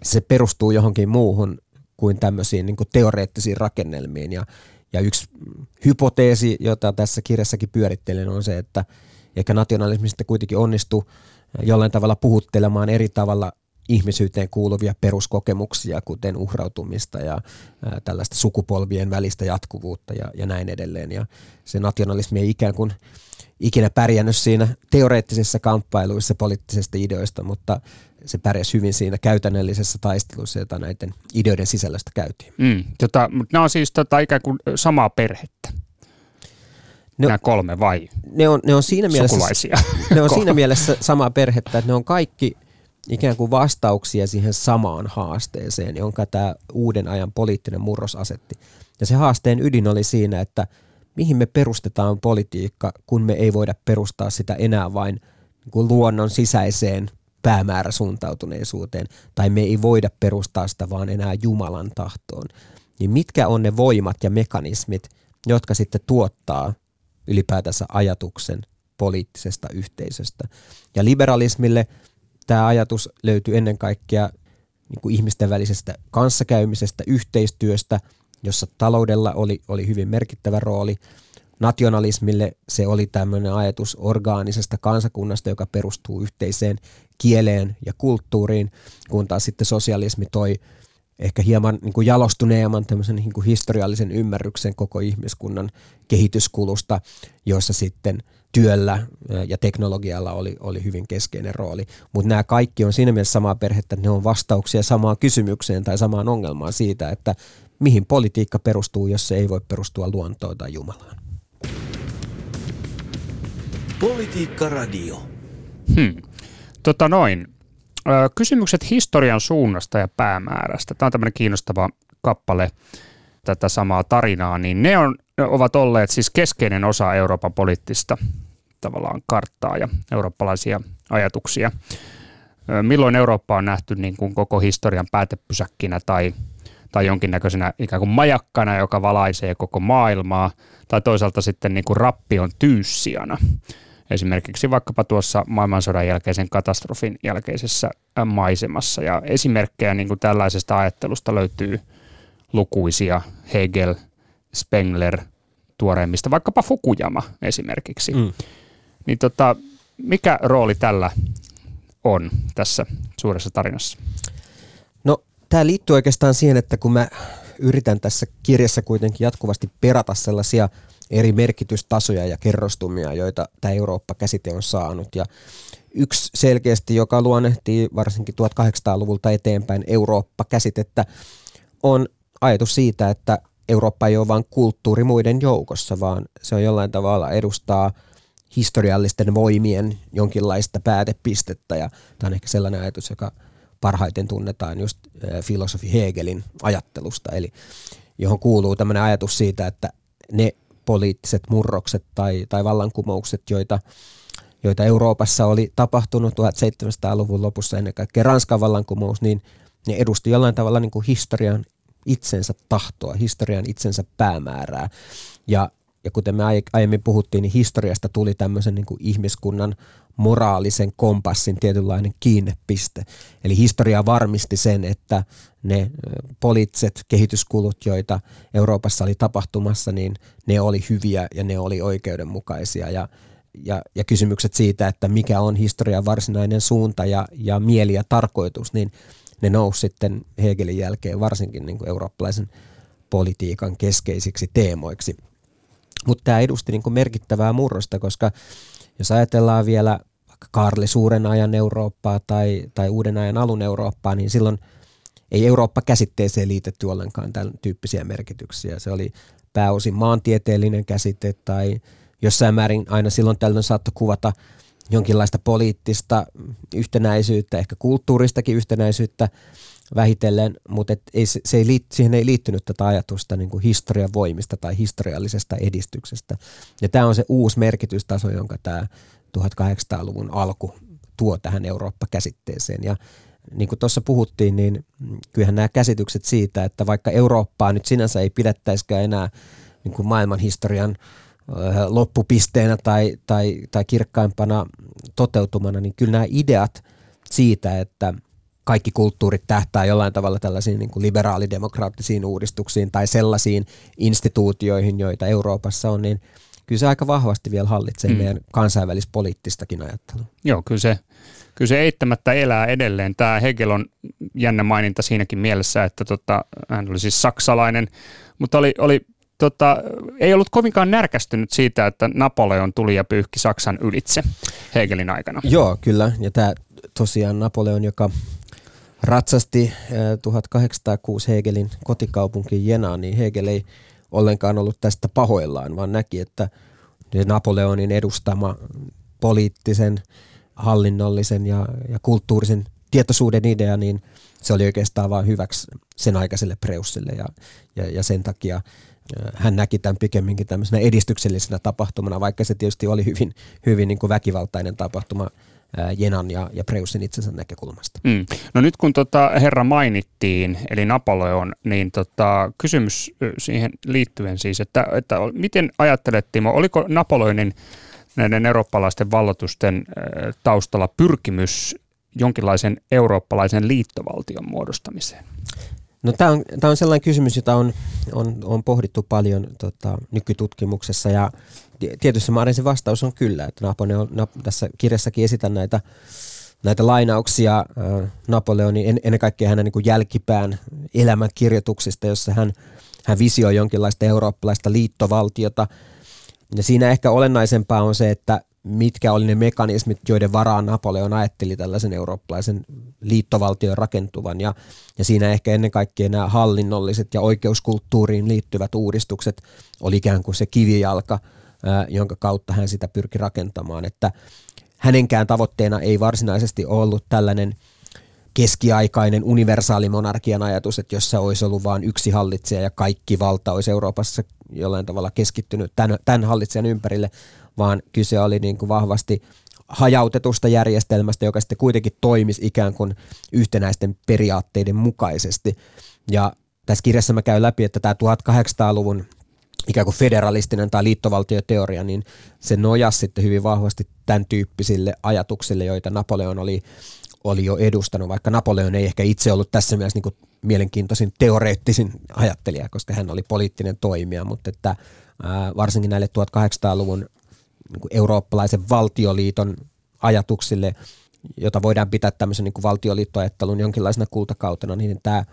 se perustuu johonkin muuhun kuin tämmöisiin niin kuin teoreettisiin rakennelmiin. Ja, ja yksi hypoteesi, jota tässä kirjassakin pyörittelen, on se, että ehkä nationalismista kuitenkin onnistuu jollain tavalla puhuttelemaan eri tavalla ihmisyyteen kuuluvia peruskokemuksia, kuten uhrautumista ja tällaista sukupolvien välistä jatkuvuutta ja, ja näin edelleen. Ja se nationalismi ei ikään kuin ikinä pärjännyt siinä teoreettisissa kamppailuissa poliittisista ideoista, mutta se pärjäsi hyvin siinä käytännöllisessä taistelussa, jota näiden ideoiden sisällöstä käytiin.
Mm, tota, mutta nämä on siis tota, ikään kuin samaa perhettä. Ne, nämä kolme vai
ne on, ne on siinä mielessä,
sukulaisia? [LAUGHS]
Ne on siinä mielessä samaa perhettä, että ne on kaikki ikään kuin vastauksia siihen samaan haasteeseen, jonka tämä uuden ajan poliittinen murros asetti. Ja se haasteen ydin oli siinä, että mihin me perustetaan politiikka, kun me ei voida perustaa sitä enää vain niin kuin luonnon sisäiseen päämääräsuuntautuneisuuteen, tai me ei voida perustaa sitä vaan enää Jumalan tahtoon. Niin mitkä on ne voimat ja mekanismit, jotka sitten tuottaa ylipäätänsä ajatuksen poliittisesta yhteisöstä. Ja liberalismille tämä ajatus löytyy ennen kaikkea niin kuin ihmisten välisestä kanssakäymisestä, yhteistyöstä, jossa taloudella oli, oli hyvin merkittävä rooli. Nationalismille se oli tämmöinen ajatus orgaanisesta kansakunnasta, joka perustuu yhteiseen kieleen ja kulttuuriin, kun taas sitten sosialismi toi ehkä hieman niin kuin jalostuneemman tämmöisen niin kuin historiallisen ymmärryksen koko ihmiskunnan kehityskulusta, jossa sitten työllä ja teknologialla oli, oli hyvin keskeinen rooli. Mutta nämä kaikki on siinä mielessä samaa perhettä, että ne on vastauksia samaan kysymykseen tai samaan ongelmaan siitä, että mihin politiikka perustuu, jos se ei voi perustua luontoon tai Jumalaan.
Politiikka Radio.
Hmm. Tota noin. Kysymykset historian suunnasta ja päämäärästä. Tämä on tämmöinen kiinnostava kappale tätä samaa tarinaa, niin ne, on, ne ovat olleet siis keskeinen osa Euroopan poliittista tavallaan karttaa ja eurooppalaisia ajatuksia. Milloin Eurooppa on nähty niin kuin koko historian päätepysäkkinä tai, tai jonkinnäköisenä ikään kuin majakkana, joka valaisee koko maailmaa, tai toisaalta sitten niin kuin rappion tyyssijana esimerkiksi vaikkapa tuossa maailmansodan jälkeisen katastrofin jälkeisessä maisemassa. Ja esimerkkejä niin kuin tällaisesta ajattelusta löytyy lukuisia, Hegel, Spengler, tuoreimmista, vaikkapa Fukuyama esimerkiksi. Mm. Niin tota, mikä rooli tällä on tässä suuressa tarinassa?
Tämä liittyy oikeastaan siihen, että kun mä yritän tässä kirjassa kuitenkin jatkuvasti perata sellaisia eri merkitystasoja ja kerrostumia, joita tämä Eurooppa-käsite on saanut. Ja yksi selkeästi, joka luonnehtii varsinkin 1800-luvulta eteenpäin Eurooppa-käsitettä, on ajatus siitä, että Eurooppa ei ole vain kulttuuri muiden joukossa, vaan se on jollain tavalla edustaa historiallisten voimien jonkinlaista päätepistettä. Ja tämä on ehkä sellainen ajatus, joka parhaiten tunnetaan just filosofi Hegelin ajattelusta, eli johon kuuluu tämmöinen ajatus siitä, että ne poliittiset murrokset tai, tai vallankumoukset, joita, joita Euroopassa oli tapahtunut 1700-luvun lopussa ennen kaikkea Ranskan vallankumous, niin ne edusti jollain tavalla niin kuin historian itsensä tahtoa, historian itsensä päämäärää. Ja, ja kuten me aiemmin puhuttiin, niin historiasta tuli tämmöisen niin kuin ihmiskunnan moraalisen kompassin tietynlainen kiinnepiste. Eli historia varmisti sen, että ne poliittiset kehityskulut, joita Euroopassa oli tapahtumassa, niin ne oli hyviä ja ne oli oikeudenmukaisia. Ja, ja, ja kysymykset siitä, että mikä on historian varsinainen suunta ja, ja mieli ja tarkoitus, niin ne nousi sitten Hegelin jälkeen varsinkin niin kuin eurooppalaisen politiikan keskeisiksi teemoiksi. Mutta tämä edusti niin kuin merkittävää murrosta, koska jos ajatellaan vielä vaikka Karli suuren ajan Eurooppaa tai, tai uuden ajan alun Eurooppaa, niin silloin ei Eurooppa-käsitteeseen liitetty ollenkaan tämän tyyppisiä merkityksiä. Se oli pääosin maantieteellinen käsite tai jossain määrin aina silloin tällöin saattoi kuvata jonkinlaista poliittista yhtenäisyyttä, ehkä kulttuuristakin yhtenäisyyttä vähitellen, mutta et ei, se ei siihen ei liittynyt tätä ajatusta niin kuin historian voimista tai historiallisesta edistyksestä. Ja tämä on se uusi merkitystaso, jonka tämä 1800-luvun alku tuo tähän Eurooppa-käsitteeseen. Ja niin kuin tuossa puhuttiin, niin kyllähän nämä käsitykset siitä, että vaikka Eurooppaa nyt sinänsä ei pidettäisikään enää niin kuin maailmanhistorian loppupisteenä tai, tai, tai kirkkaimpana toteutumana, niin kyllä nämä ideat siitä, että kaikki kulttuurit tähtää jollain tavalla tällaisiin niin kuin liberaalidemokraattisiin uudistuksiin tai sellaisiin instituutioihin, joita Euroopassa on, niin kyllä se aika vahvasti vielä hallitsee mm. meidän kansainvälispoliittistakin ajattelua.
Joo, kyllä se, kyllä se eittämättä elää edelleen. Tämä Hegel on jännä maininta siinäkin mielessä, että tota, hän oli siis saksalainen, mutta oli, oli tota, ei ollut kovinkaan närkästynyt siitä, että Napoleon tuli ja pyyhki Saksan ylitse Hegelin aikana.
Joo, kyllä. Ja tämä tosiaan Napoleon, joka ratsasti 1806 Hegelin kotikaupunkiin Jenaan, niin Hegel ei ollenkaan ollut tästä pahoillaan, vaan näki, että Napoleonin edustama poliittisen, hallinnollisen ja, ja kulttuurisen tietoisuuden idea, niin se oli oikeastaan vain hyväksi sen aikaiselle Preussille ja, ja, ja sen takia hän näki tämän pikemminkin tämmöisenä edistyksellisenä tapahtumana, vaikka se tietysti oli hyvin, hyvin niin kuin väkivaltainen tapahtuma Jenan ja, ja Preussin itsensä näkökulmasta. Mm.
No nyt kun tota herra mainittiin, eli Napoleon, niin tota, kysymys siihen liittyen siis, että, että miten ajattelet Timo, oliko Napoleonin näiden eurooppalaisten vallotusten taustalla pyrkimys jonkinlaisen eurooppalaisen liittovaltion muodostamiseen?
No, tämä on, tämä on sellainen kysymys, jota on, on, on pohdittu paljon tota, nykytutkimuksessa ja tietysti Maarin se vastaus on kyllä, että Napoleon, na, tässä kirjassakin esitän näitä, näitä lainauksia Napoleonin, en, ennen kaikkea hänen niin kuin jälkipään elämänkirjoituksista, jossa hän, hän visioi jonkinlaista eurooppalaista liittovaltiota. Ja siinä ehkä olennaisempaa on se, että mitkä oli ne mekanismit, joiden varaan Napoleon ajatteli tällaisen eurooppalaisen liittovaltion rakentuvan. Ja, ja siinä ehkä ennen kaikkea nämä hallinnolliset ja oikeuskulttuuriin liittyvät uudistukset oli ikään kuin se kivijalka, jonka kautta hän sitä pyrki rakentamaan. Että hänenkään tavoitteena ei varsinaisesti ollut tällainen keskiaikainen universaali monarkian ajatus, että jossa olisi ollut vain yksi hallitsija ja kaikki valta olisi Euroopassa jollain tavalla keskittynyt tämän, tämän hallitsijan ympärille, vaan kyse oli niin kuin vahvasti hajautetusta järjestelmästä, joka sitten kuitenkin toimisi ikään kuin yhtenäisten periaatteiden mukaisesti. Ja tässä kirjassa mä käyn läpi, että tämä 1800-luvun ikään kuin federalistinen tai liittovaltioteoria, niin se nojasi sitten hyvin vahvasti tämän tyyppisille ajatuksille, joita Napoleon oli, oli jo edustanut, vaikka Napoleon ei ehkä itse ollut tässä mielessä niin mielenkiintoisin teoreettisin ajattelija, koska hän oli poliittinen toimija, mutta että varsinkin näille 1800-luvun niin eurooppalaisen valtioliiton ajatuksille, jota voidaan pitää tämmöisen niin valtioliittoajattelun jonkinlaisena kultakautena, niin tämä,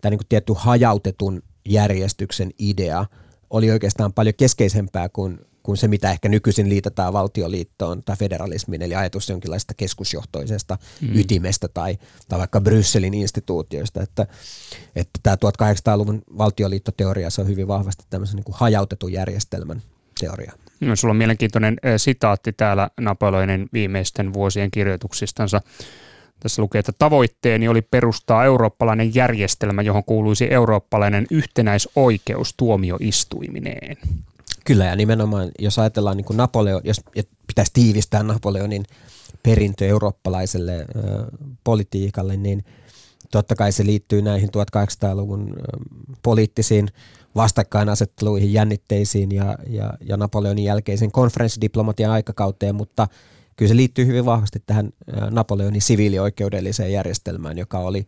tämä niin tietty hajautetun järjestyksen idea oli oikeastaan paljon keskeisempää kuin, kuin se, mitä ehkä nykyisin liitetään valtioliittoon tai federalismiin, eli ajatus jonkinlaista keskusjohtoisesta mm. ytimestä tai, tai vaikka Brysselin instituutioista. Että, että tämä 1800-luvun valtioliittoteoria se on hyvin vahvasti tämmöisen niin kuin hajautetun järjestelmän teoria.
No, sulla on mielenkiintoinen sitaatti täällä Napoleonin viimeisten vuosien kirjoituksistansa. Tässä lukee, että tavoitteeni oli perustaa eurooppalainen järjestelmä, johon kuuluisi eurooppalainen yhtenäisoikeus tuomioistuimineen.
Kyllä, ja nimenomaan jos ajatellaan niin kuin Napoleon, jos pitäisi tiivistää Napoleonin perintö eurooppalaiselle ö, politiikalle, niin totta kai se liittyy näihin 1800-luvun ö, poliittisiin vastakkainasetteluihin, jännitteisiin ja, ja, ja Napoleonin jälkeisen konferenssidiplomatian aikakauteen, mutta kyllä se liittyy hyvin vahvasti tähän Napoleonin siviilioikeudelliseen järjestelmään, joka oli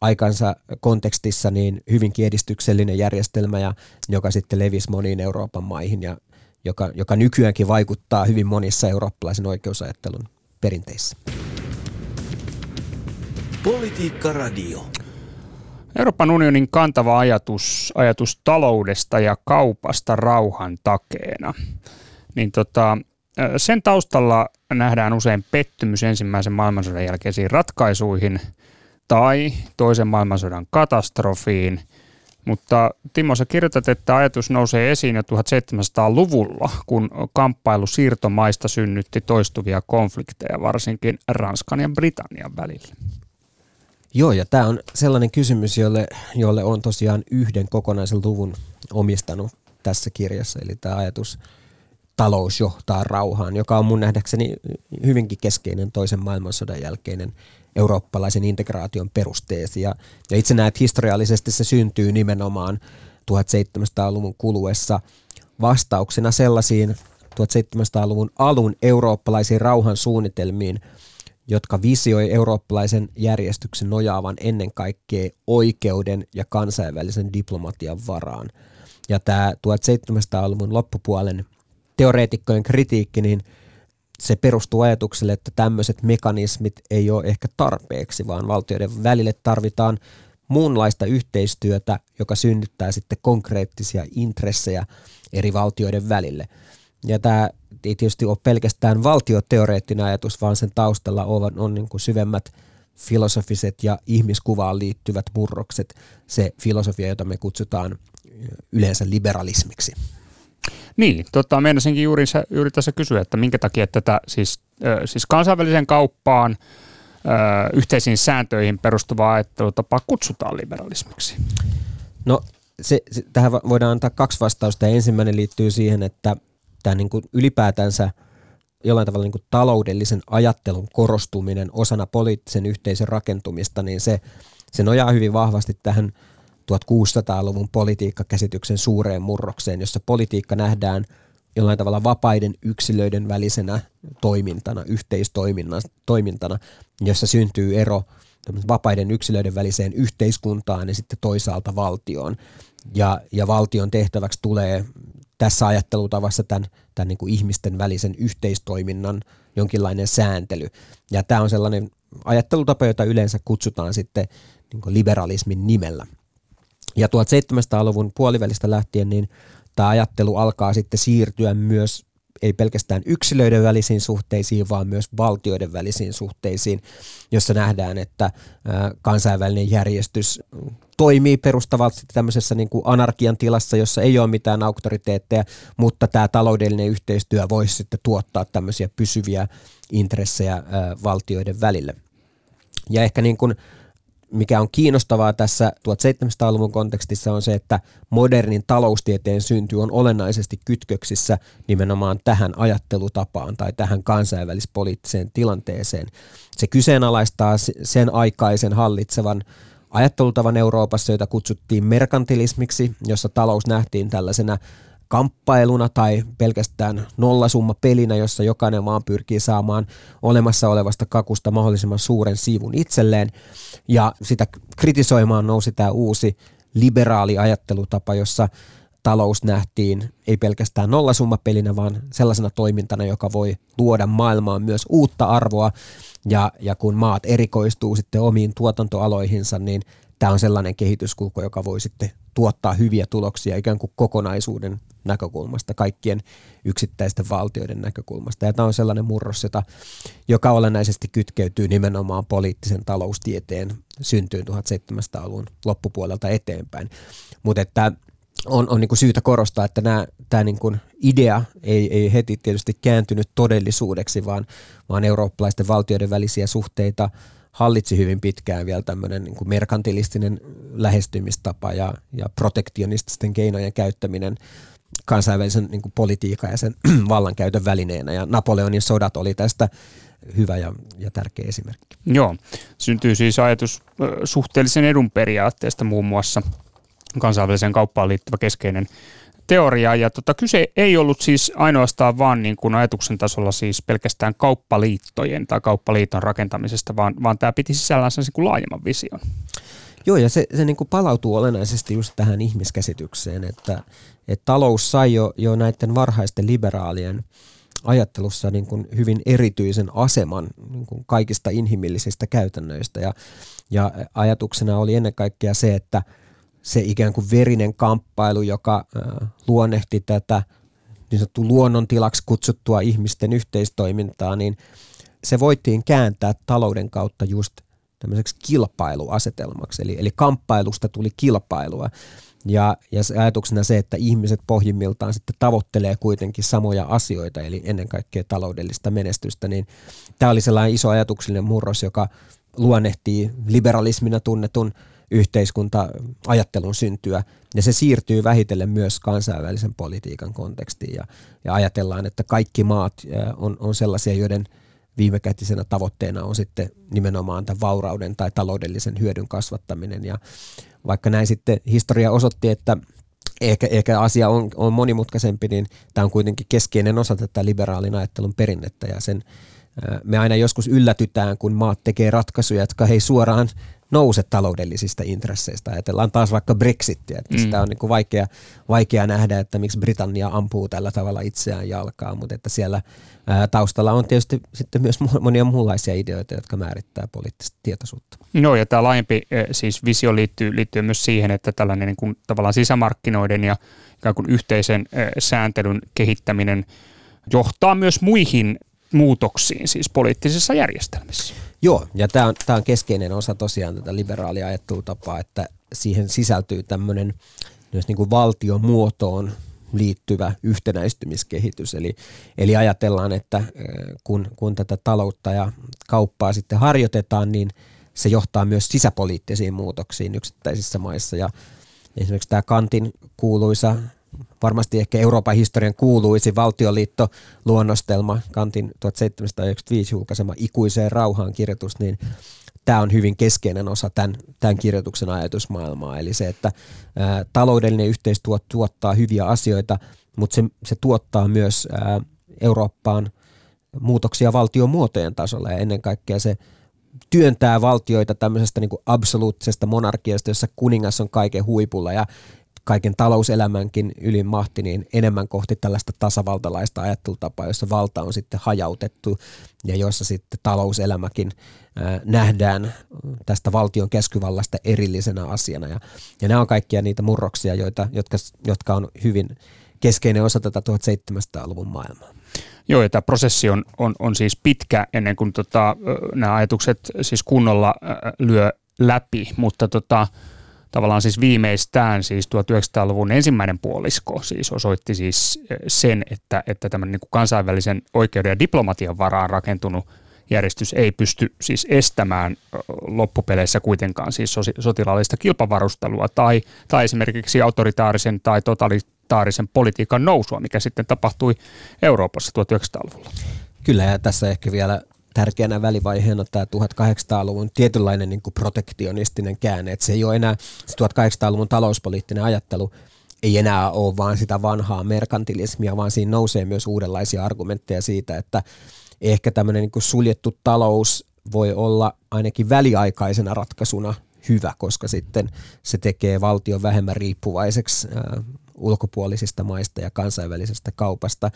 aikansa kontekstissa niin hyvinkin edistyksellinen järjestelmä, ja joka sitten levisi moniin Euroopan maihin ja joka, joka nykyäänkin vaikuttaa hyvin monissa eurooppalaisen oikeusajattelun perinteissä.
Politiikka Radio.
Euroopan unionin kantava ajatus, ajatus taloudesta ja kaupasta rauhan takeena. Niin tota, sen taustalla nähdään usein pettymys ensimmäisen maailmansodan jälkeisiin ratkaisuihin tai toisen maailmansodan katastrofiin. Mutta Timo, sä kirjoitat, että ajatus nousee esiin jo 1700-luvulla, kun kamppailu siirtomaista synnytti toistuvia konflikteja, varsinkin Ranskan ja Britannian välillä.
Joo, ja tämä on sellainen kysymys, jolle, jolle on tosiaan yhden kokonaisen luvun omistanut tässä kirjassa, eli tämä ajatus talous johtaa rauhaan, joka on mun nähdäkseni hyvinkin keskeinen toisen maailmansodan jälkeinen eurooppalaisen integraation perusteesi. Ja, ja itse näet historiallisesti se syntyy nimenomaan 1700-luvun kuluessa vastauksena sellaisiin 1700-luvun alun eurooppalaisiin rauhansuunnitelmiin, jotka visioi eurooppalaisen järjestyksen nojaavan ennen kaikkea oikeuden ja kansainvälisen diplomatian varaan. Ja tämä 1700-luvun loppupuolen teoreetikkojen kritiikki, niin se perustuu ajatukselle, että tämmöiset mekanismit ei ole ehkä tarpeeksi, vaan valtioiden välille tarvitaan muunlaista yhteistyötä, joka synnyttää sitten konkreettisia intressejä eri valtioiden välille. Ja tämä ei tietysti ole pelkästään valtioteoreettinen ajatus, vaan sen taustalla on, on niin kuin syvemmät filosofiset ja ihmiskuvaan liittyvät murrokset, se filosofia, jota me kutsutaan yleensä liberalismiksi.
Niin, tota, meinasinkin juuri, juuri tässä kysyä, että minkä takia tätä siis, siis kansainväliseen kauppaan, yhteisiin sääntöihin perustuvaa ajattelutapaa kutsutaan liberalismiksi?
No se, se, tähän voidaan antaa kaksi vastausta. Ensimmäinen liittyy siihen, että tämä niin kuin ylipäätänsä jollain tavalla niin kuin taloudellisen ajattelun korostuminen osana poliittisen yhteisön rakentumista, niin se, se nojaa hyvin vahvasti tähän 1600-luvun politiikkakäsityksen suureen murrokseen, jossa politiikka nähdään jollain tavalla vapaiden yksilöiden välisenä toimintana, yhteistoimintana, jossa syntyy ero vapaiden yksilöiden väliseen yhteiskuntaan ja sitten toisaalta valtioon. Ja, ja valtion tehtäväksi tulee tässä ajattelutavassa tämän, tämän niin kuin ihmisten välisen yhteistoiminnan jonkinlainen sääntely. Ja tämä on sellainen ajattelutapa, jota yleensä kutsutaan sitten niin liberalismin nimellä. Ja 1700-luvun puolivälistä lähtien niin tämä ajattelu alkaa sitten siirtyä myös ei pelkästään yksilöiden välisiin suhteisiin, vaan myös valtioiden välisiin suhteisiin, jossa nähdään, että kansainvälinen järjestys toimii perustavasti tämmöisessä niin kuin anarkian tilassa, jossa ei ole mitään auktoriteetteja, mutta tämä taloudellinen yhteistyö voisi sitten tuottaa tämmöisiä pysyviä intressejä valtioiden välille. Ja ehkä niin kuin mikä on kiinnostavaa tässä 1700-luvun kontekstissa on se, että modernin taloustieteen synty on olennaisesti kytköksissä nimenomaan tähän ajattelutapaan tai tähän kansainvälispoliittiseen tilanteeseen. Se kyseenalaistaa sen aikaisen hallitsevan ajattelutavan Euroopassa, jota kutsuttiin merkantilismiksi, jossa talous nähtiin tällaisena kamppailuna tai pelkästään nollasumma pelinä, jossa jokainen maan pyrkii saamaan olemassa olevasta kakusta mahdollisimman suuren siivun itselleen. Ja sitä kritisoimaan nousi tämä uusi liberaali ajattelutapa, jossa talous nähtiin ei pelkästään nollasummapelinä, vaan sellaisena toimintana, joka voi luoda maailmaan myös uutta arvoa. Ja, ja kun maat erikoistuu sitten omiin tuotantoaloihinsa, niin tämä on sellainen kehityskulku, joka voi sitten tuottaa hyviä tuloksia ikään kuin kokonaisuuden näkökulmasta, kaikkien yksittäisten valtioiden näkökulmasta. Ja tämä on sellainen murros, jota, joka olennaisesti kytkeytyy nimenomaan poliittisen taloustieteen syntyyn 1700-luvun loppupuolelta eteenpäin. Mutta että on, on niin kuin syytä korostaa, että nämä, tämä niin kuin idea ei, ei heti tietysti kääntynyt todellisuudeksi, vaan, vaan eurooppalaisten valtioiden välisiä suhteita hallitsi hyvin pitkään vielä tämmöinen niin kuin merkantilistinen lähestymistapa ja, ja protektionististen keinojen käyttäminen kansainvälisen niin kuin politiikan ja sen [CLEARS THROAT] vallankäytön välineenä. Ja Napoleonin sodat oli tästä hyvä ja, ja tärkeä esimerkki.
Joo, syntyy siis ajatus suhteellisen edun periaatteesta muun muassa – kansainväliseen kauppaan liittyvä keskeinen teoria. Ja tota, kyse ei ollut siis ainoastaan vaan niin kuin ajatuksen tasolla siis pelkästään kauppaliittojen tai kauppaliiton rakentamisesta, vaan, vaan tämä piti sisällään sen kuin laajemman vision.
Joo, ja se, se niin kuin palautuu olennaisesti just tähän ihmiskäsitykseen, että, että talous sai jo, jo näiden varhaisten liberaalien ajattelussa niin kuin hyvin erityisen aseman niin kuin kaikista inhimillisistä käytännöistä. Ja, ja ajatuksena oli ennen kaikkea se, että – se ikään kuin verinen kamppailu, joka luonnehti tätä niin sanottu luonnontilaksi kutsuttua ihmisten yhteistoimintaa, niin se voitiin kääntää talouden kautta just tämmöiseksi kilpailuasetelmaksi. Eli, eli kamppailusta tuli kilpailua. Ja, ja se ajatuksena se, että ihmiset pohjimmiltaan sitten tavoittelee kuitenkin samoja asioita, eli ennen kaikkea taloudellista menestystä, niin tämä oli sellainen iso ajatuksellinen murros, joka luonnehtii liberalismina tunnetun yhteiskunta-ajattelun syntyä, ja se siirtyy vähitellen myös kansainvälisen politiikan kontekstiin, ja, ja ajatellaan, että kaikki maat on, on sellaisia, joiden viimekätisenä tavoitteena on sitten nimenomaan tämän vaurauden tai taloudellisen hyödyn kasvattaminen, ja vaikka näin sitten historia osoitti, että ehkä, ehkä asia on, on monimutkaisempi, niin tämä on kuitenkin keskeinen osa tätä liberaalin ajattelun perinnettä, ja sen me aina joskus yllätytään, kun maat tekee ratkaisuja, jotka ei suoraan nouse taloudellisista intresseistä. Ajatellaan taas vaikka Brexitia, että mm. sitä on niin kuin vaikea, vaikea nähdä, että miksi Britannia ampuu tällä tavalla itseään jalkaa, mutta että siellä ää, taustalla on tietysti sitten myös monia muunlaisia ideoita, jotka määrittää poliittista tietoisuutta.
No ja tämä laajempi siis visio liittyy, liittyy myös siihen, että tällainen niin kuin, tavallaan sisämarkkinoiden ja ikään kuin yhteisen sääntelyn kehittäminen johtaa myös muihin muutoksiin siis poliittisissa järjestelmissä.
Joo, ja tämä on, on keskeinen osa tosiaan tätä liberaalia ajattelutapaa, että siihen sisältyy tämmöinen myös niin kuin valtiomuotoon liittyvä yhtenäistymiskehitys. Eli, eli ajatellaan, että kun, kun tätä taloutta ja kauppaa sitten harjoitetaan, niin se johtaa myös sisäpoliittisiin muutoksiin yksittäisissä maissa. Ja esimerkiksi tämä Kantin kuuluisa varmasti ehkä Euroopan historian kuuluisi valtioliitto-luonnostelma, Kantin 1795 julkaisema ikuiseen rauhaan kirjoitus, niin tämä on hyvin keskeinen osa tämän, tämän kirjoituksen ajatusmaailmaa. Eli se, että ää, taloudellinen yhteistyö tuottaa hyviä asioita, mutta se, se tuottaa myös ää, Eurooppaan muutoksia valtiomuotojen tasolla ja ennen kaikkea se työntää valtioita tämmöisestä niin kuin absoluuttisesta monarkiasta, jossa kuningas on kaiken huipulla ja kaiken talouselämänkin ylin mahti, niin enemmän kohti tällaista tasavaltalaista ajattelutapaa, jossa valta on sitten hajautettu ja jossa sitten talouselämäkin nähdään tästä valtion keskyvallasta erillisenä asiana. Ja, ja nämä on kaikkia niitä murroksia, joita, jotka, jotka on hyvin keskeinen osa tätä 1700-luvun maailmaa.
Joo, ja tämä prosessi on, on, on siis pitkä ennen kuin tota, nämä ajatukset siis kunnolla lyö läpi, mutta tota, tavallaan siis viimeistään siis 1900-luvun ensimmäinen puolisko siis osoitti siis eh, sen, että, että tämän niin kuin kansainvälisen oikeuden ja diplomatian varaan rakentunut järjestys ei pysty siis estämään loppupeleissä kuitenkaan siis sotilaallista kilpavarustelua tai, tai esimerkiksi autoritaarisen tai totalitaarisen politiikan nousua, mikä sitten tapahtui Euroopassa 1900-luvulla.
Kyllä, ja tässä ehkä vielä tärkeänä välivaiheena tämä 1800-luvun tietynlainen niin kuin protektionistinen käänne, että se ei ole enää 1800-luvun talouspoliittinen ajattelu, ei enää ole vaan sitä vanhaa merkantilismia, vaan siinä nousee myös uudenlaisia argumentteja siitä, että ehkä tämmöinen niin suljettu talous voi olla ainakin väliaikaisena ratkaisuna hyvä, koska sitten se tekee valtion vähemmän riippuvaiseksi ulkopuolisista maista ja kansainvälisestä kaupasta,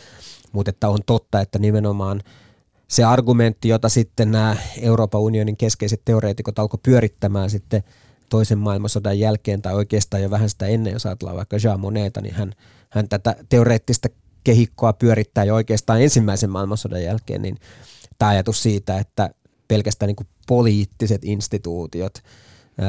mutta että on totta, että nimenomaan se argumentti, jota sitten nämä Euroopan unionin keskeiset teoreetikot alkoi pyörittämään sitten toisen maailmansodan jälkeen tai oikeastaan jo vähän sitä ennen, jos ajatellaan vaikka Jean Monneta, niin hän, hän tätä teoreettista kehikkoa pyörittää jo oikeastaan ensimmäisen maailmansodan jälkeen, niin tämä ajatus siitä, että pelkästään niin kuin poliittiset instituutiot,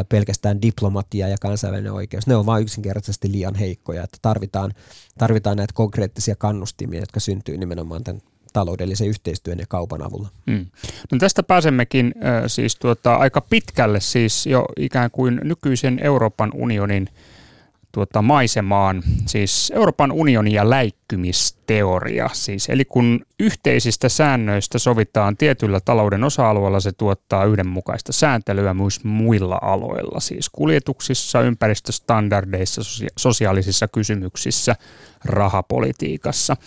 pelkästään diplomatia ja kansainvälinen oikeus, ne on vain yksinkertaisesti liian heikkoja, että tarvitaan, tarvitaan näitä konkreettisia kannustimia, jotka syntyy nimenomaan tämän taloudellisen yhteistyön ja kaupan avulla. Hmm.
No tästä pääsemmekin äh, siis tuota, aika pitkälle siis jo ikään kuin nykyisen Euroopan unionin – tuota, maisemaan, siis Euroopan unionin ja läikkymisteoria. Siis, eli kun yhteisistä säännöistä sovitaan tietyllä talouden osa-alueella, se tuottaa yhdenmukaista sääntelyä myös muilla aloilla, siis kuljetuksissa, ympäristöstandardeissa, sosiaalisissa kysymyksissä, rahapolitiikassa.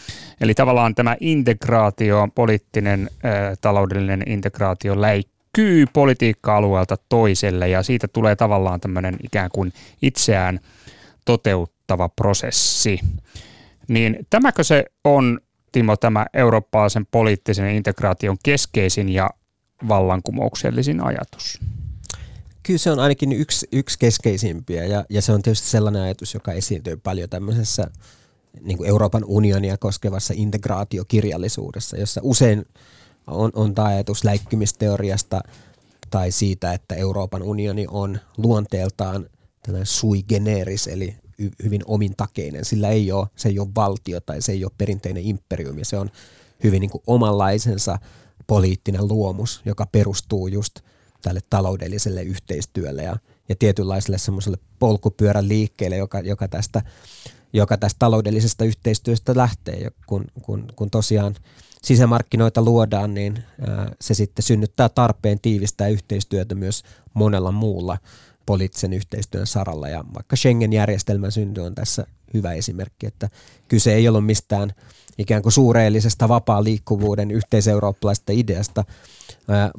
Eli tavallaan tämä integraatio, poliittinen äh, taloudellinen integraatio läikkyy politiikka-alueelta toiselle ja siitä tulee tavallaan tämmöinen ikään kuin itseään – toteuttava prosessi. Niin tämäkö se on, Timo, tämä eurooppalaisen poliittisen integraation keskeisin ja vallankumouksellisin ajatus?
Kyllä se on ainakin yksi, yksi keskeisimpiä ja, ja se on tietysti sellainen ajatus, joka esiintyy paljon tämmöisessä niin kuin Euroopan unionia koskevassa integraatiokirjallisuudessa, jossa usein on, on tämä ajatus läikkymisteoriasta tai siitä, että Euroopan unioni on luonteeltaan tällainen sui generis, eli hyvin omintakeinen. Sillä ei ole, se ei ole valtio tai se ei ole perinteinen imperiumi, se on hyvin niin kuin omanlaisensa poliittinen luomus, joka perustuu just tälle taloudelliselle yhteistyölle ja, ja tietynlaiselle semmoiselle polkupyörän liikkeelle, joka, joka, tästä, joka tästä taloudellisesta yhteistyöstä lähtee, kun, kun, kun tosiaan sisämarkkinoita luodaan, niin ää, se sitten synnyttää tarpeen tiivistää yhteistyötä myös monella muulla poliittisen yhteistyön saralla. Ja vaikka Schengen-järjestelmän synty on tässä hyvä esimerkki, että kyse ei ollut mistään ikään kuin suureellisesta vapaa liikkuvuuden yhteiseurooppalaisesta ideasta,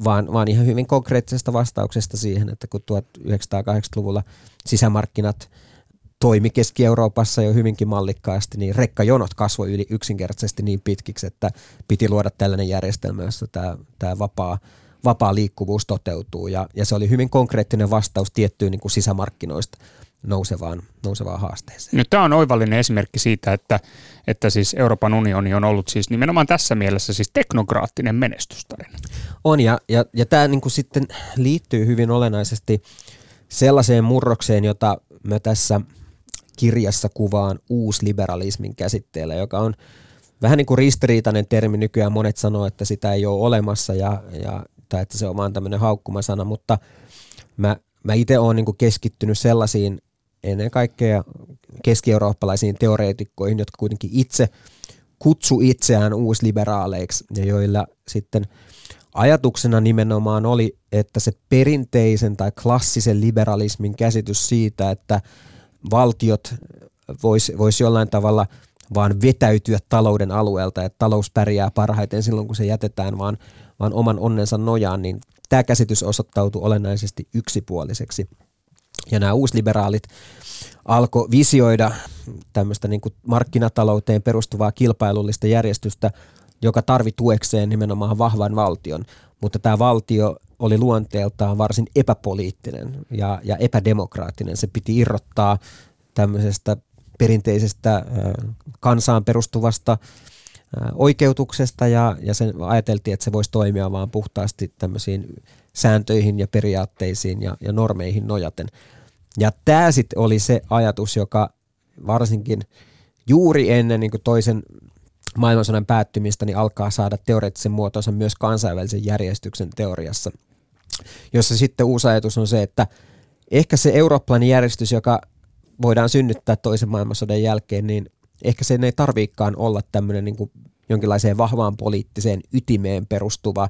vaan, vaan ihan hyvin konkreettisesta vastauksesta siihen, että kun 1980-luvulla sisämarkkinat toimi Keski-Euroopassa jo hyvinkin mallikkaasti, niin rekkajonot kasvoi yli yksinkertaisesti niin pitkiksi, että piti luoda tällainen järjestelmä, jossa tämä, tämä vapaa vapaa liikkuvuus toteutuu. Ja, ja se oli hyvin konkreettinen vastaus tiettyyn niin kuin sisämarkkinoista nousevaan, nousevaan haasteeseen.
No, tämä on oivallinen esimerkki siitä, että, että siis Euroopan unioni on ollut siis nimenomaan tässä mielessä siis teknokraattinen menestystarina.
On ja, ja, ja tämä niin kuin sitten liittyy hyvin olennaisesti sellaiseen murrokseen, jota mä tässä kirjassa kuvaan uusliberalismin käsitteellä, joka on vähän niin kuin ristiriitainen termi nykyään. Monet sanoo, että sitä ei ole olemassa ja, ja tai että se on vaan tämmöinen haukkumasana, mutta mä, mä itse olen niin keskittynyt sellaisiin ennen kaikkea keski-eurooppalaisiin teoreetikkoihin, jotka kuitenkin itse kutsu itseään uusliberaaleiksi ja joilla sitten ajatuksena nimenomaan oli, että se perinteisen tai klassisen liberalismin käsitys siitä, että valtiot voisi vois jollain tavalla vaan vetäytyä talouden alueelta, että talous pärjää parhaiten silloin, kun se jätetään vaan vaan oman onnensa nojaan, niin tämä käsitys osoittautui olennaisesti yksipuoliseksi. Ja nämä uusliberaalit alkoi visioida tämmöistä niin markkinatalouteen perustuvaa kilpailullista järjestystä, joka tarvi tuekseen nimenomaan vahvan valtion, mutta tämä valtio oli luonteeltaan varsin epäpoliittinen ja, ja epädemokraattinen. Se piti irrottaa tämmöisestä perinteisestä kansaan perustuvasta oikeutuksesta ja, ja sen ajateltiin, että se voisi toimia vaan puhtaasti tämmöisiin sääntöihin ja periaatteisiin ja, ja normeihin nojaten. Ja tämä sitten oli se ajatus, joka varsinkin juuri ennen niin toisen maailmansodan päättymistä niin alkaa saada teoreettisen muotonsa myös kansainvälisen järjestyksen teoriassa, jossa sitten uusi ajatus on se, että ehkä se eurooppalainen järjestys, joka voidaan synnyttää toisen maailmansodan jälkeen, niin ehkä sen ei tarviikaan olla tämmöinen niin kuin jonkinlaiseen vahvaan poliittiseen ytimeen perustuva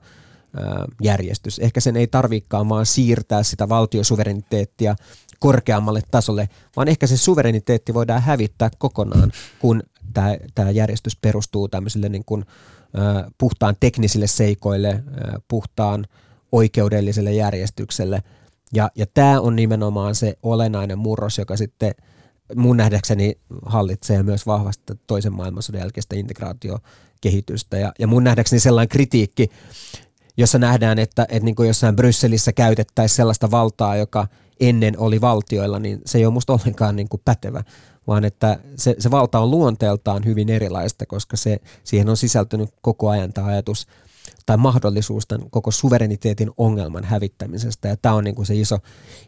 järjestys. Ehkä sen ei tarvikaan vaan siirtää sitä valtiosuvereniteettia korkeammalle tasolle, vaan ehkä se suvereniteetti voidaan hävittää kokonaan, kun tämä, järjestys perustuu tämmöisille niin kuin, puhtaan teknisille seikoille, puhtaan oikeudelliselle järjestykselle. Ja, ja tämä on nimenomaan se olennainen murros, joka sitten mun nähdäkseni hallitsee myös vahvasti toisen maailmansodan jälkeistä integraatiokehitystä. Ja, ja mun nähdäkseni sellainen kritiikki, jossa nähdään, että, että niin kuin jossain Brysselissä käytettäisiin sellaista valtaa, joka ennen oli valtioilla, niin se ei ole musta ollenkaan niin kuin pätevä, vaan että se, se valta on luonteeltaan hyvin erilaista, koska se, siihen on sisältynyt koko ajan tämä ajatus tai mahdollisuus tämän koko suvereniteetin ongelman hävittämisestä. Ja tämä on niin kuin se iso,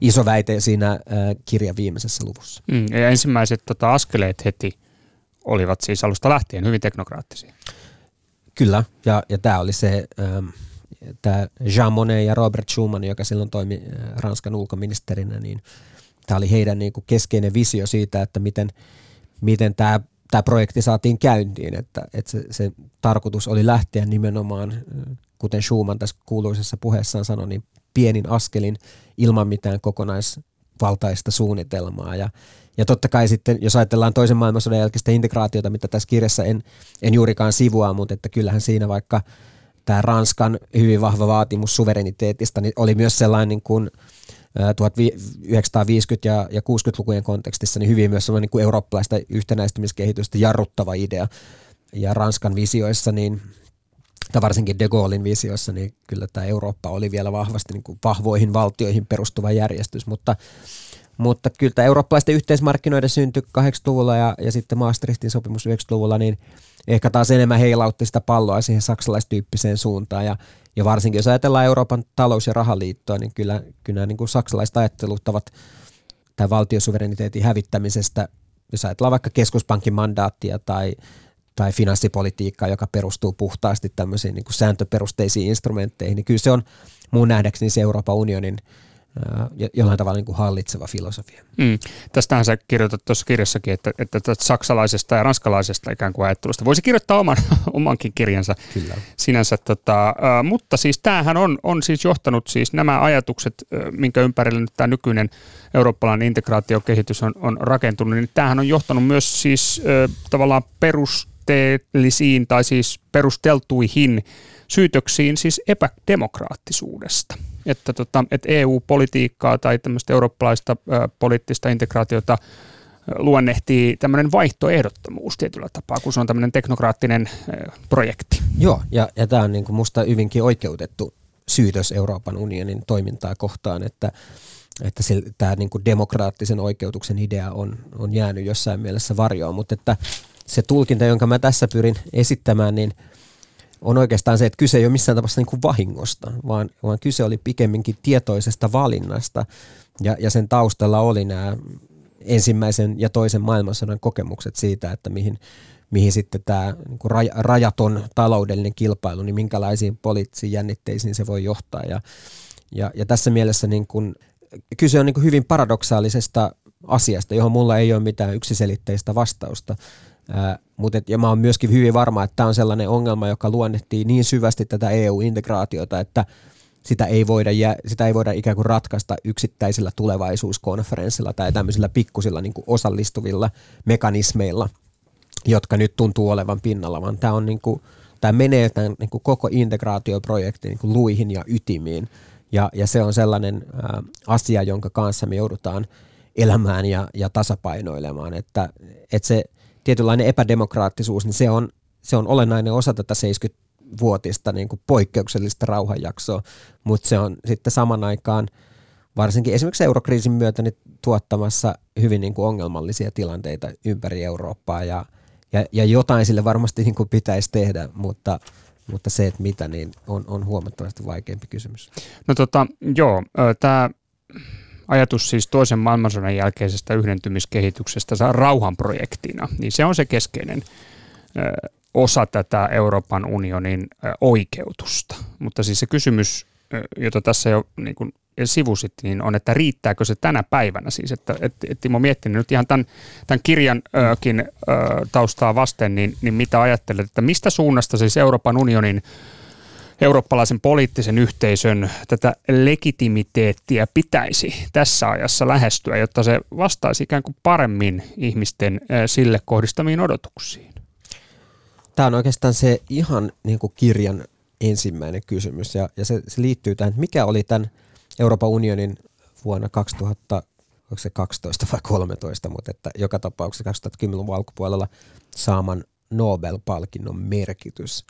iso väite siinä äh, kirjan viimeisessä luvussa.
Mm, ja ensimmäiset tota, askeleet heti olivat siis alusta lähtien hyvin teknokraattisia.
Kyllä, ja, ja tämä oli se... Ähm, tämä Jean Monnet ja Robert Schuman, joka silloin toimi Ranskan ulkoministerinä, niin tämä oli heidän niin kuin keskeinen visio siitä, että miten, miten tämä, tämä projekti saatiin käyntiin, että, että se, se tarkoitus oli lähteä nimenomaan, kuten Schuman tässä kuuluisessa puheessaan sanoi, niin pienin askelin ilman mitään kokonaisvaltaista suunnitelmaa. Ja, ja totta kai sitten, jos ajatellaan toisen maailmansodan jälkeistä integraatiota, mitä tässä kirjassa en, en juurikaan sivua, mutta että kyllähän siinä vaikka – tämä Ranskan hyvin vahva vaatimus suvereniteetista niin oli myös sellainen niin kuin 1950- ja, ja 60-lukujen kontekstissa niin hyvin myös sellainen niin kuin eurooppalaista yhtenäistymiskehitystä jarruttava idea. Ja Ranskan visioissa, niin, tai varsinkin de Gaullein visioissa, niin kyllä tämä Eurooppa oli vielä vahvasti niin kuin vahvoihin valtioihin perustuva järjestys, mutta mutta kyllä tämä eurooppalaisten yhteismarkkinoiden synty 80-luvulla ja, ja sitten Maastrichtin sopimus 90-luvulla, niin ehkä taas enemmän heilautti sitä palloa siihen saksalaistyyppiseen suuntaan. Ja, ja varsinkin jos ajatellaan Euroopan talous- ja rahaliittoa, niin kyllä, kyllä niin kuin saksalaiset ajatteluttavat tämän valtiosuvereniteetin hävittämisestä, jos ajatellaan vaikka keskuspankin mandaattia tai, tai finanssipolitiikkaa, joka perustuu puhtaasti tämmöisiin niin kuin sääntöperusteisiin instrumentteihin, niin kyllä se on mun nähdäkseni se Euroopan unionin – jollain tavalla niin kuin hallitseva filosofia. Mm.
Tästähän sä kirjoitat tuossa kirjassakin, että, että saksalaisesta ja ranskalaisesta ikään kuin ajattelusta voisi kirjoittaa oman, [LAUGHS] omankin kirjansa
Kyllä.
sinänsä. Tota, mutta siis tämähän on, on siis johtanut siis nämä ajatukset, minkä ympärillä nyt tämä nykyinen eurooppalainen integraatiokehitys on, on rakentunut, niin tämähän on johtanut myös siis tavallaan perusteellisiin tai siis perusteltuihin syytöksiin siis epädemokraattisuudesta että, tota, että EU-politiikkaa tai tämmöistä eurooppalaista ä, poliittista integraatiota luonnehtii tämmöinen vaihtoehdottomuus tietyllä tapaa, kun se on tämmöinen teknokraattinen ä, projekti.
Joo, ja, ja tämä on niin kuin musta hyvinkin oikeutettu syytös Euroopan unionin toimintaa kohtaan, että että tämä niin kuin demokraattisen oikeutuksen idea on, on jäänyt jossain mielessä varjoon, mutta että se tulkinta, jonka mä tässä pyrin esittämään, niin – on oikeastaan se, että kyse ei ole missään tapauksessa niin kuin vahingosta, vaan, vaan kyse oli pikemminkin tietoisesta valinnasta. Ja, ja sen taustalla oli nämä ensimmäisen ja toisen maailmansodan kokemukset siitä, että mihin, mihin sitten tämä niin kuin rajaton taloudellinen kilpailu, niin minkälaisiin poliittisiin jännitteisiin se voi johtaa. Ja, ja, ja tässä mielessä niin kuin, kyse on niin kuin hyvin paradoksaalisesta asiasta, johon mulla ei ole mitään yksiselitteistä vastausta. Ää, mutta et, ja mä oon myöskin hyvin varma, että tämä on sellainen ongelma, joka luonnehtii niin syvästi tätä EU-integraatiota, että sitä ei, voida sitä ei voida ikään kuin ratkaista yksittäisillä tulevaisuuskonferenssilla tai tämmöisillä pikkusilla niin osallistuvilla mekanismeilla, jotka nyt tuntuu olevan pinnalla, vaan tämä niin menee tämän niin kuin koko integraatioprojektin niin kuin luihin ja ytimiin. Ja, ja se on sellainen ä, asia, jonka kanssa me joudutaan elämään ja, ja tasapainoilemaan, että, että se – tietynlainen epädemokraattisuus, niin se on, se on olennainen osa tätä 70-vuotista niin kuin poikkeuksellista rauhanjaksoa, mutta se on sitten saman aikaan varsinkin esimerkiksi eurokriisin myötä niin tuottamassa hyvin niin kuin ongelmallisia tilanteita ympäri Eurooppaa ja, ja, ja jotain sille varmasti niin kuin pitäisi tehdä, mutta, mutta se, että mitä, niin on, on huomattavasti vaikeampi kysymys.
No tota, joo, tämä ajatus siis toisen maailmansodan jälkeisestä yhdentymiskehityksestä rauhanprojektina, niin se on se keskeinen osa tätä Euroopan unionin oikeutusta. Mutta siis se kysymys, jota tässä jo niin kuin sivusit, niin on, että riittääkö se tänä päivänä siis, että et, et Timo miettinyt nyt ihan tämän, tämän kirjankin taustaa vasten, niin, niin mitä ajattelet, että mistä suunnasta siis Euroopan unionin eurooppalaisen poliittisen yhteisön tätä legitimiteettiä pitäisi tässä ajassa lähestyä, jotta se vastaisi ikään kuin paremmin ihmisten sille kohdistamiin odotuksiin?
Tämä on oikeastaan se ihan niin kuin kirjan ensimmäinen kysymys ja, ja se, se liittyy tähän, että mikä oli tämän Euroopan unionin vuonna 2000, onko se 12 vai 13, mutta että joka tapauksessa 2010-luvun alkupuolella saaman Nobel-palkinnon merkitys.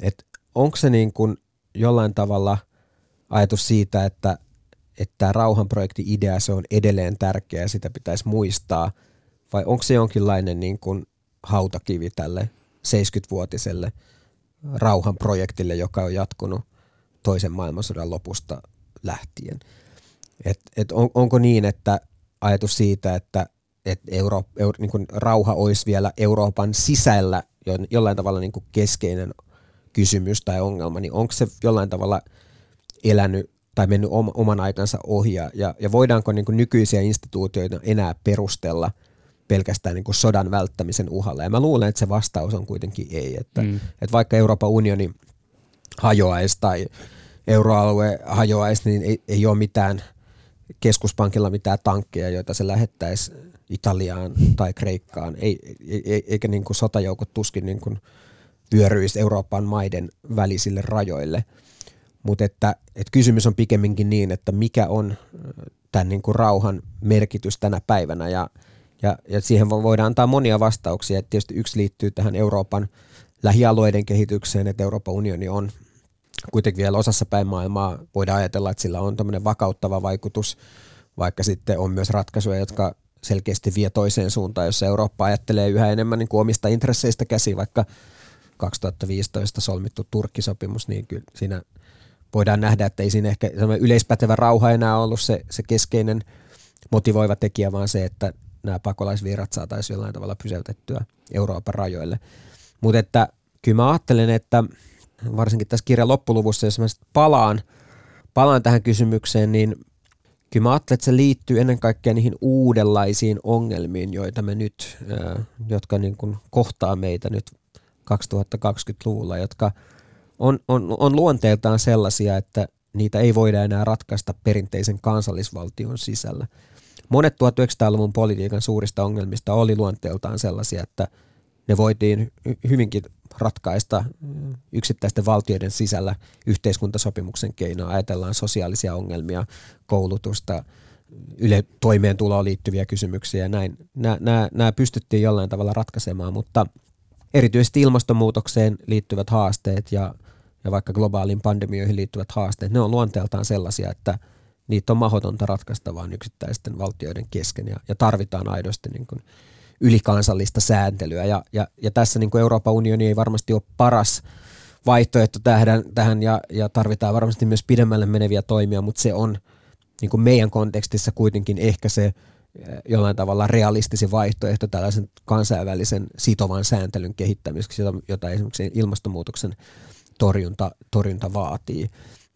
Et onko se niin kuin jollain tavalla ajatus siitä, että että tämä rauhanprojekti idea se on edelleen tärkeä ja sitä pitäisi muistaa, vai onko se jonkinlainen niin kuin hautakivi tälle 70-vuotiselle rauhanprojektille, joka on jatkunut toisen maailmansodan lopusta lähtien. Et, et on, onko niin, että ajatus siitä, että et Euro, Euro, niin kuin rauha olisi vielä Euroopan sisällä jollain tavalla niin kuin keskeinen kysymys tai ongelma, niin onko se jollain tavalla elänyt tai mennyt oman aikansa ohi ja, ja voidaanko niin kuin nykyisiä instituutioita enää perustella pelkästään niin kuin sodan välttämisen uhalla. Ja mä luulen, että se vastaus on kuitenkin ei, että, mm. että vaikka Euroopan unioni hajoaisi tai euroalue hajoaisi, niin ei, ei ole mitään keskuspankilla mitään tankkeja, joita se lähettäisi Italiaan tai Kreikkaan, ei, ei, eikä niin kuin sotajoukot tuskin niin kuin vyöryisi Euroopan maiden välisille rajoille. Mutta että, että kysymys on pikemminkin niin, että mikä on tämän niin kuin rauhan merkitys tänä päivänä ja, ja, ja siihen voidaan antaa monia vastauksia. Et tietysti yksi liittyy tähän Euroopan lähialueiden kehitykseen, että Euroopan unioni on kuitenkin vielä osassa päin maailmaa voidaan ajatella, että sillä on tämmöinen vakauttava vaikutus, vaikka sitten on myös ratkaisuja, jotka selkeästi vie toiseen suuntaan, jossa Eurooppa ajattelee yhä enemmän niin kuin omista intresseistä käsi, vaikka 2015 solmittu Turkkisopimus, niin kyllä siinä voidaan nähdä, että ei siinä ehkä yleispätevä rauha enää ollut se, se keskeinen motivoiva tekijä, vaan se, että nämä pakolaisvirrat saataisiin jollain tavalla pysäytettyä Euroopan rajoille. Mutta että kyllä mä ajattelen, että varsinkin tässä kirjan loppuluvussa, jos mä palaan, palaan tähän kysymykseen, niin kyllä mä ajattelen, että se liittyy ennen kaikkea niihin uudenlaisiin ongelmiin, joita me nyt, jotka niin kuin kohtaa meitä nyt 2020-luvulla, jotka on, on, on luonteeltaan sellaisia, että niitä ei voida enää ratkaista perinteisen kansallisvaltion sisällä. Monet 1900-luvun politiikan suurista ongelmista oli luonteeltaan sellaisia, että ne voitiin hyvinkin ratkaista yksittäisten valtioiden sisällä yhteiskuntasopimuksen keinoa. Ajatellaan sosiaalisia ongelmia, koulutusta, yle toimeentuloon liittyviä kysymyksiä ja näin. Nämä, nämä, nämä pystyttiin jollain tavalla ratkaisemaan, mutta erityisesti ilmastonmuutokseen liittyvät haasteet ja, ja vaikka globaaliin pandemioihin liittyvät haasteet, ne on luonteeltaan sellaisia, että niitä on mahdotonta ratkaista vain yksittäisten valtioiden kesken ja, ja tarvitaan aidosti niin kuin ylikansallista sääntelyä. Ja, ja, ja tässä niin kuin Euroopan unioni ei varmasti ole paras vaihtoehto tähän, tähän ja, ja tarvitaan varmasti myös pidemmälle meneviä toimia, mutta se on niin kuin meidän kontekstissa kuitenkin ehkä se jollain tavalla realistisin vaihtoehto tällaisen kansainvälisen sitovan sääntelyn kehittämiseksi, jota, jota esimerkiksi ilmastonmuutoksen torjunta, torjunta vaatii.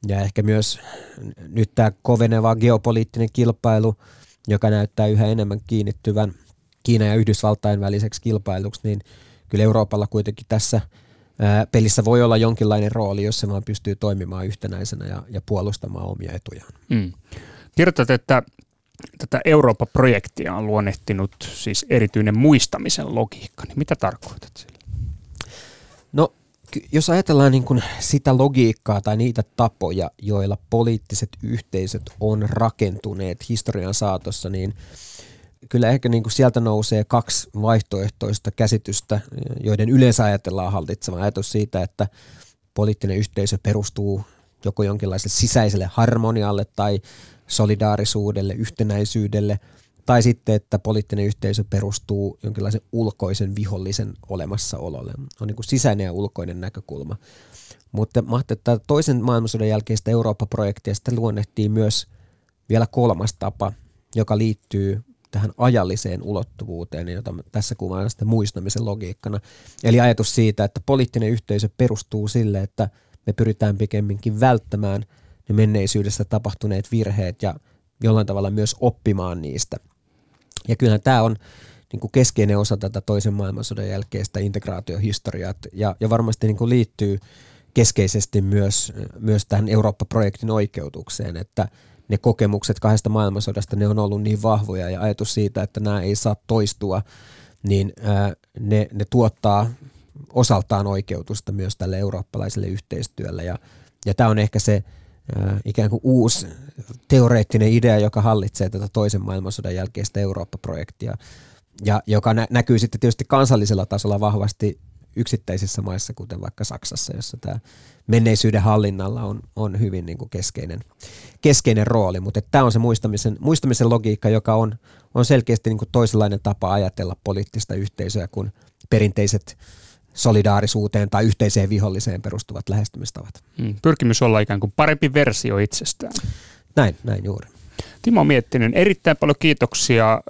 Ja ehkä myös nyt tämä koveneva geopoliittinen kilpailu, joka näyttää yhä enemmän kiinnittyvän – Kiinan ja Yhdysvaltain väliseksi kilpailuksi, niin kyllä Euroopalla kuitenkin tässä pelissä voi olla jonkinlainen rooli, jos se vaan pystyy toimimaan yhtenäisenä ja, ja puolustamaan omia etujaan. Mm.
Kirjoitat, että tätä Eurooppa-projektia on luonnehtinut siis erityinen muistamisen logiikka. Niin mitä tarkoitat sillä?
No, jos ajatellaan niin kuin sitä logiikkaa tai niitä tapoja, joilla poliittiset yhteisöt on rakentuneet historian saatossa, niin – kyllä ehkä niin kuin sieltä nousee kaksi vaihtoehtoista käsitystä, joiden yleensä ajatellaan hallitsevan. Ajatus siitä, että poliittinen yhteisö perustuu joko jonkinlaiselle sisäiselle harmonialle tai solidaarisuudelle, yhtenäisyydelle, tai sitten, että poliittinen yhteisö perustuu jonkinlaisen ulkoisen vihollisen olemassaololle. On niin kuin sisäinen ja ulkoinen näkökulma. Mutta että toisen maailmansodan jälkeistä Eurooppa-projektia sitten luonnehtii myös vielä kolmas tapa, joka liittyy tähän ajalliseen ulottuvuuteen, jota tässä kuvaan sitten muistamisen logiikkana. Eli ajatus siitä, että poliittinen yhteisö perustuu sille, että me pyritään pikemminkin välttämään ne menneisyydessä tapahtuneet virheet ja jollain tavalla myös oppimaan niistä. Ja kyllähän tämä on niin kuin keskeinen osa tätä toisen maailmansodan jälkeistä integraatiohistoriaa ja, ja varmasti niin kuin liittyy keskeisesti myös, myös tähän Eurooppa-projektin oikeutukseen, että ne kokemukset kahdesta maailmansodasta, ne on ollut niin vahvoja ja ajatus siitä, että nämä ei saa toistua, niin ne, ne tuottaa osaltaan oikeutusta myös tälle eurooppalaiselle yhteistyölle. Ja, ja tämä on ehkä se ikään kuin uusi teoreettinen idea, joka hallitsee tätä toisen maailmansodan jälkeistä Eurooppa-projektia, ja joka nä- näkyy sitten tietysti kansallisella tasolla vahvasti yksittäisissä maissa, kuten vaikka Saksassa, jossa tämä menneisyyden hallinnalla on, on hyvin niin kuin keskeinen, keskeinen rooli. Mutta tämä on se muistamisen, muistamisen logiikka, joka on, on selkeästi niin kuin toisenlainen tapa ajatella poliittista yhteisöä kuin perinteiset solidaarisuuteen tai yhteiseen viholliseen perustuvat lähestymistavat.
Hmm. Pyrkimys olla ikään kuin parempi versio itsestään.
Näin, näin juuri.
Timo Miettinen, erittäin paljon kiitoksia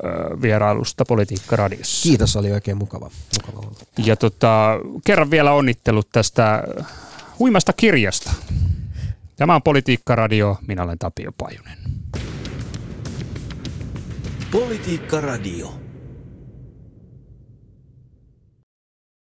vierailusta Politiikka Radiossa.
Kiitos, oli oikein mukava. mukava olla.
Ja tota, kerran vielä onnittelut tästä huimasta kirjasta. Tämä on Politiikka Radio, minä olen Tapio Pajunen.
Politiikka Radio.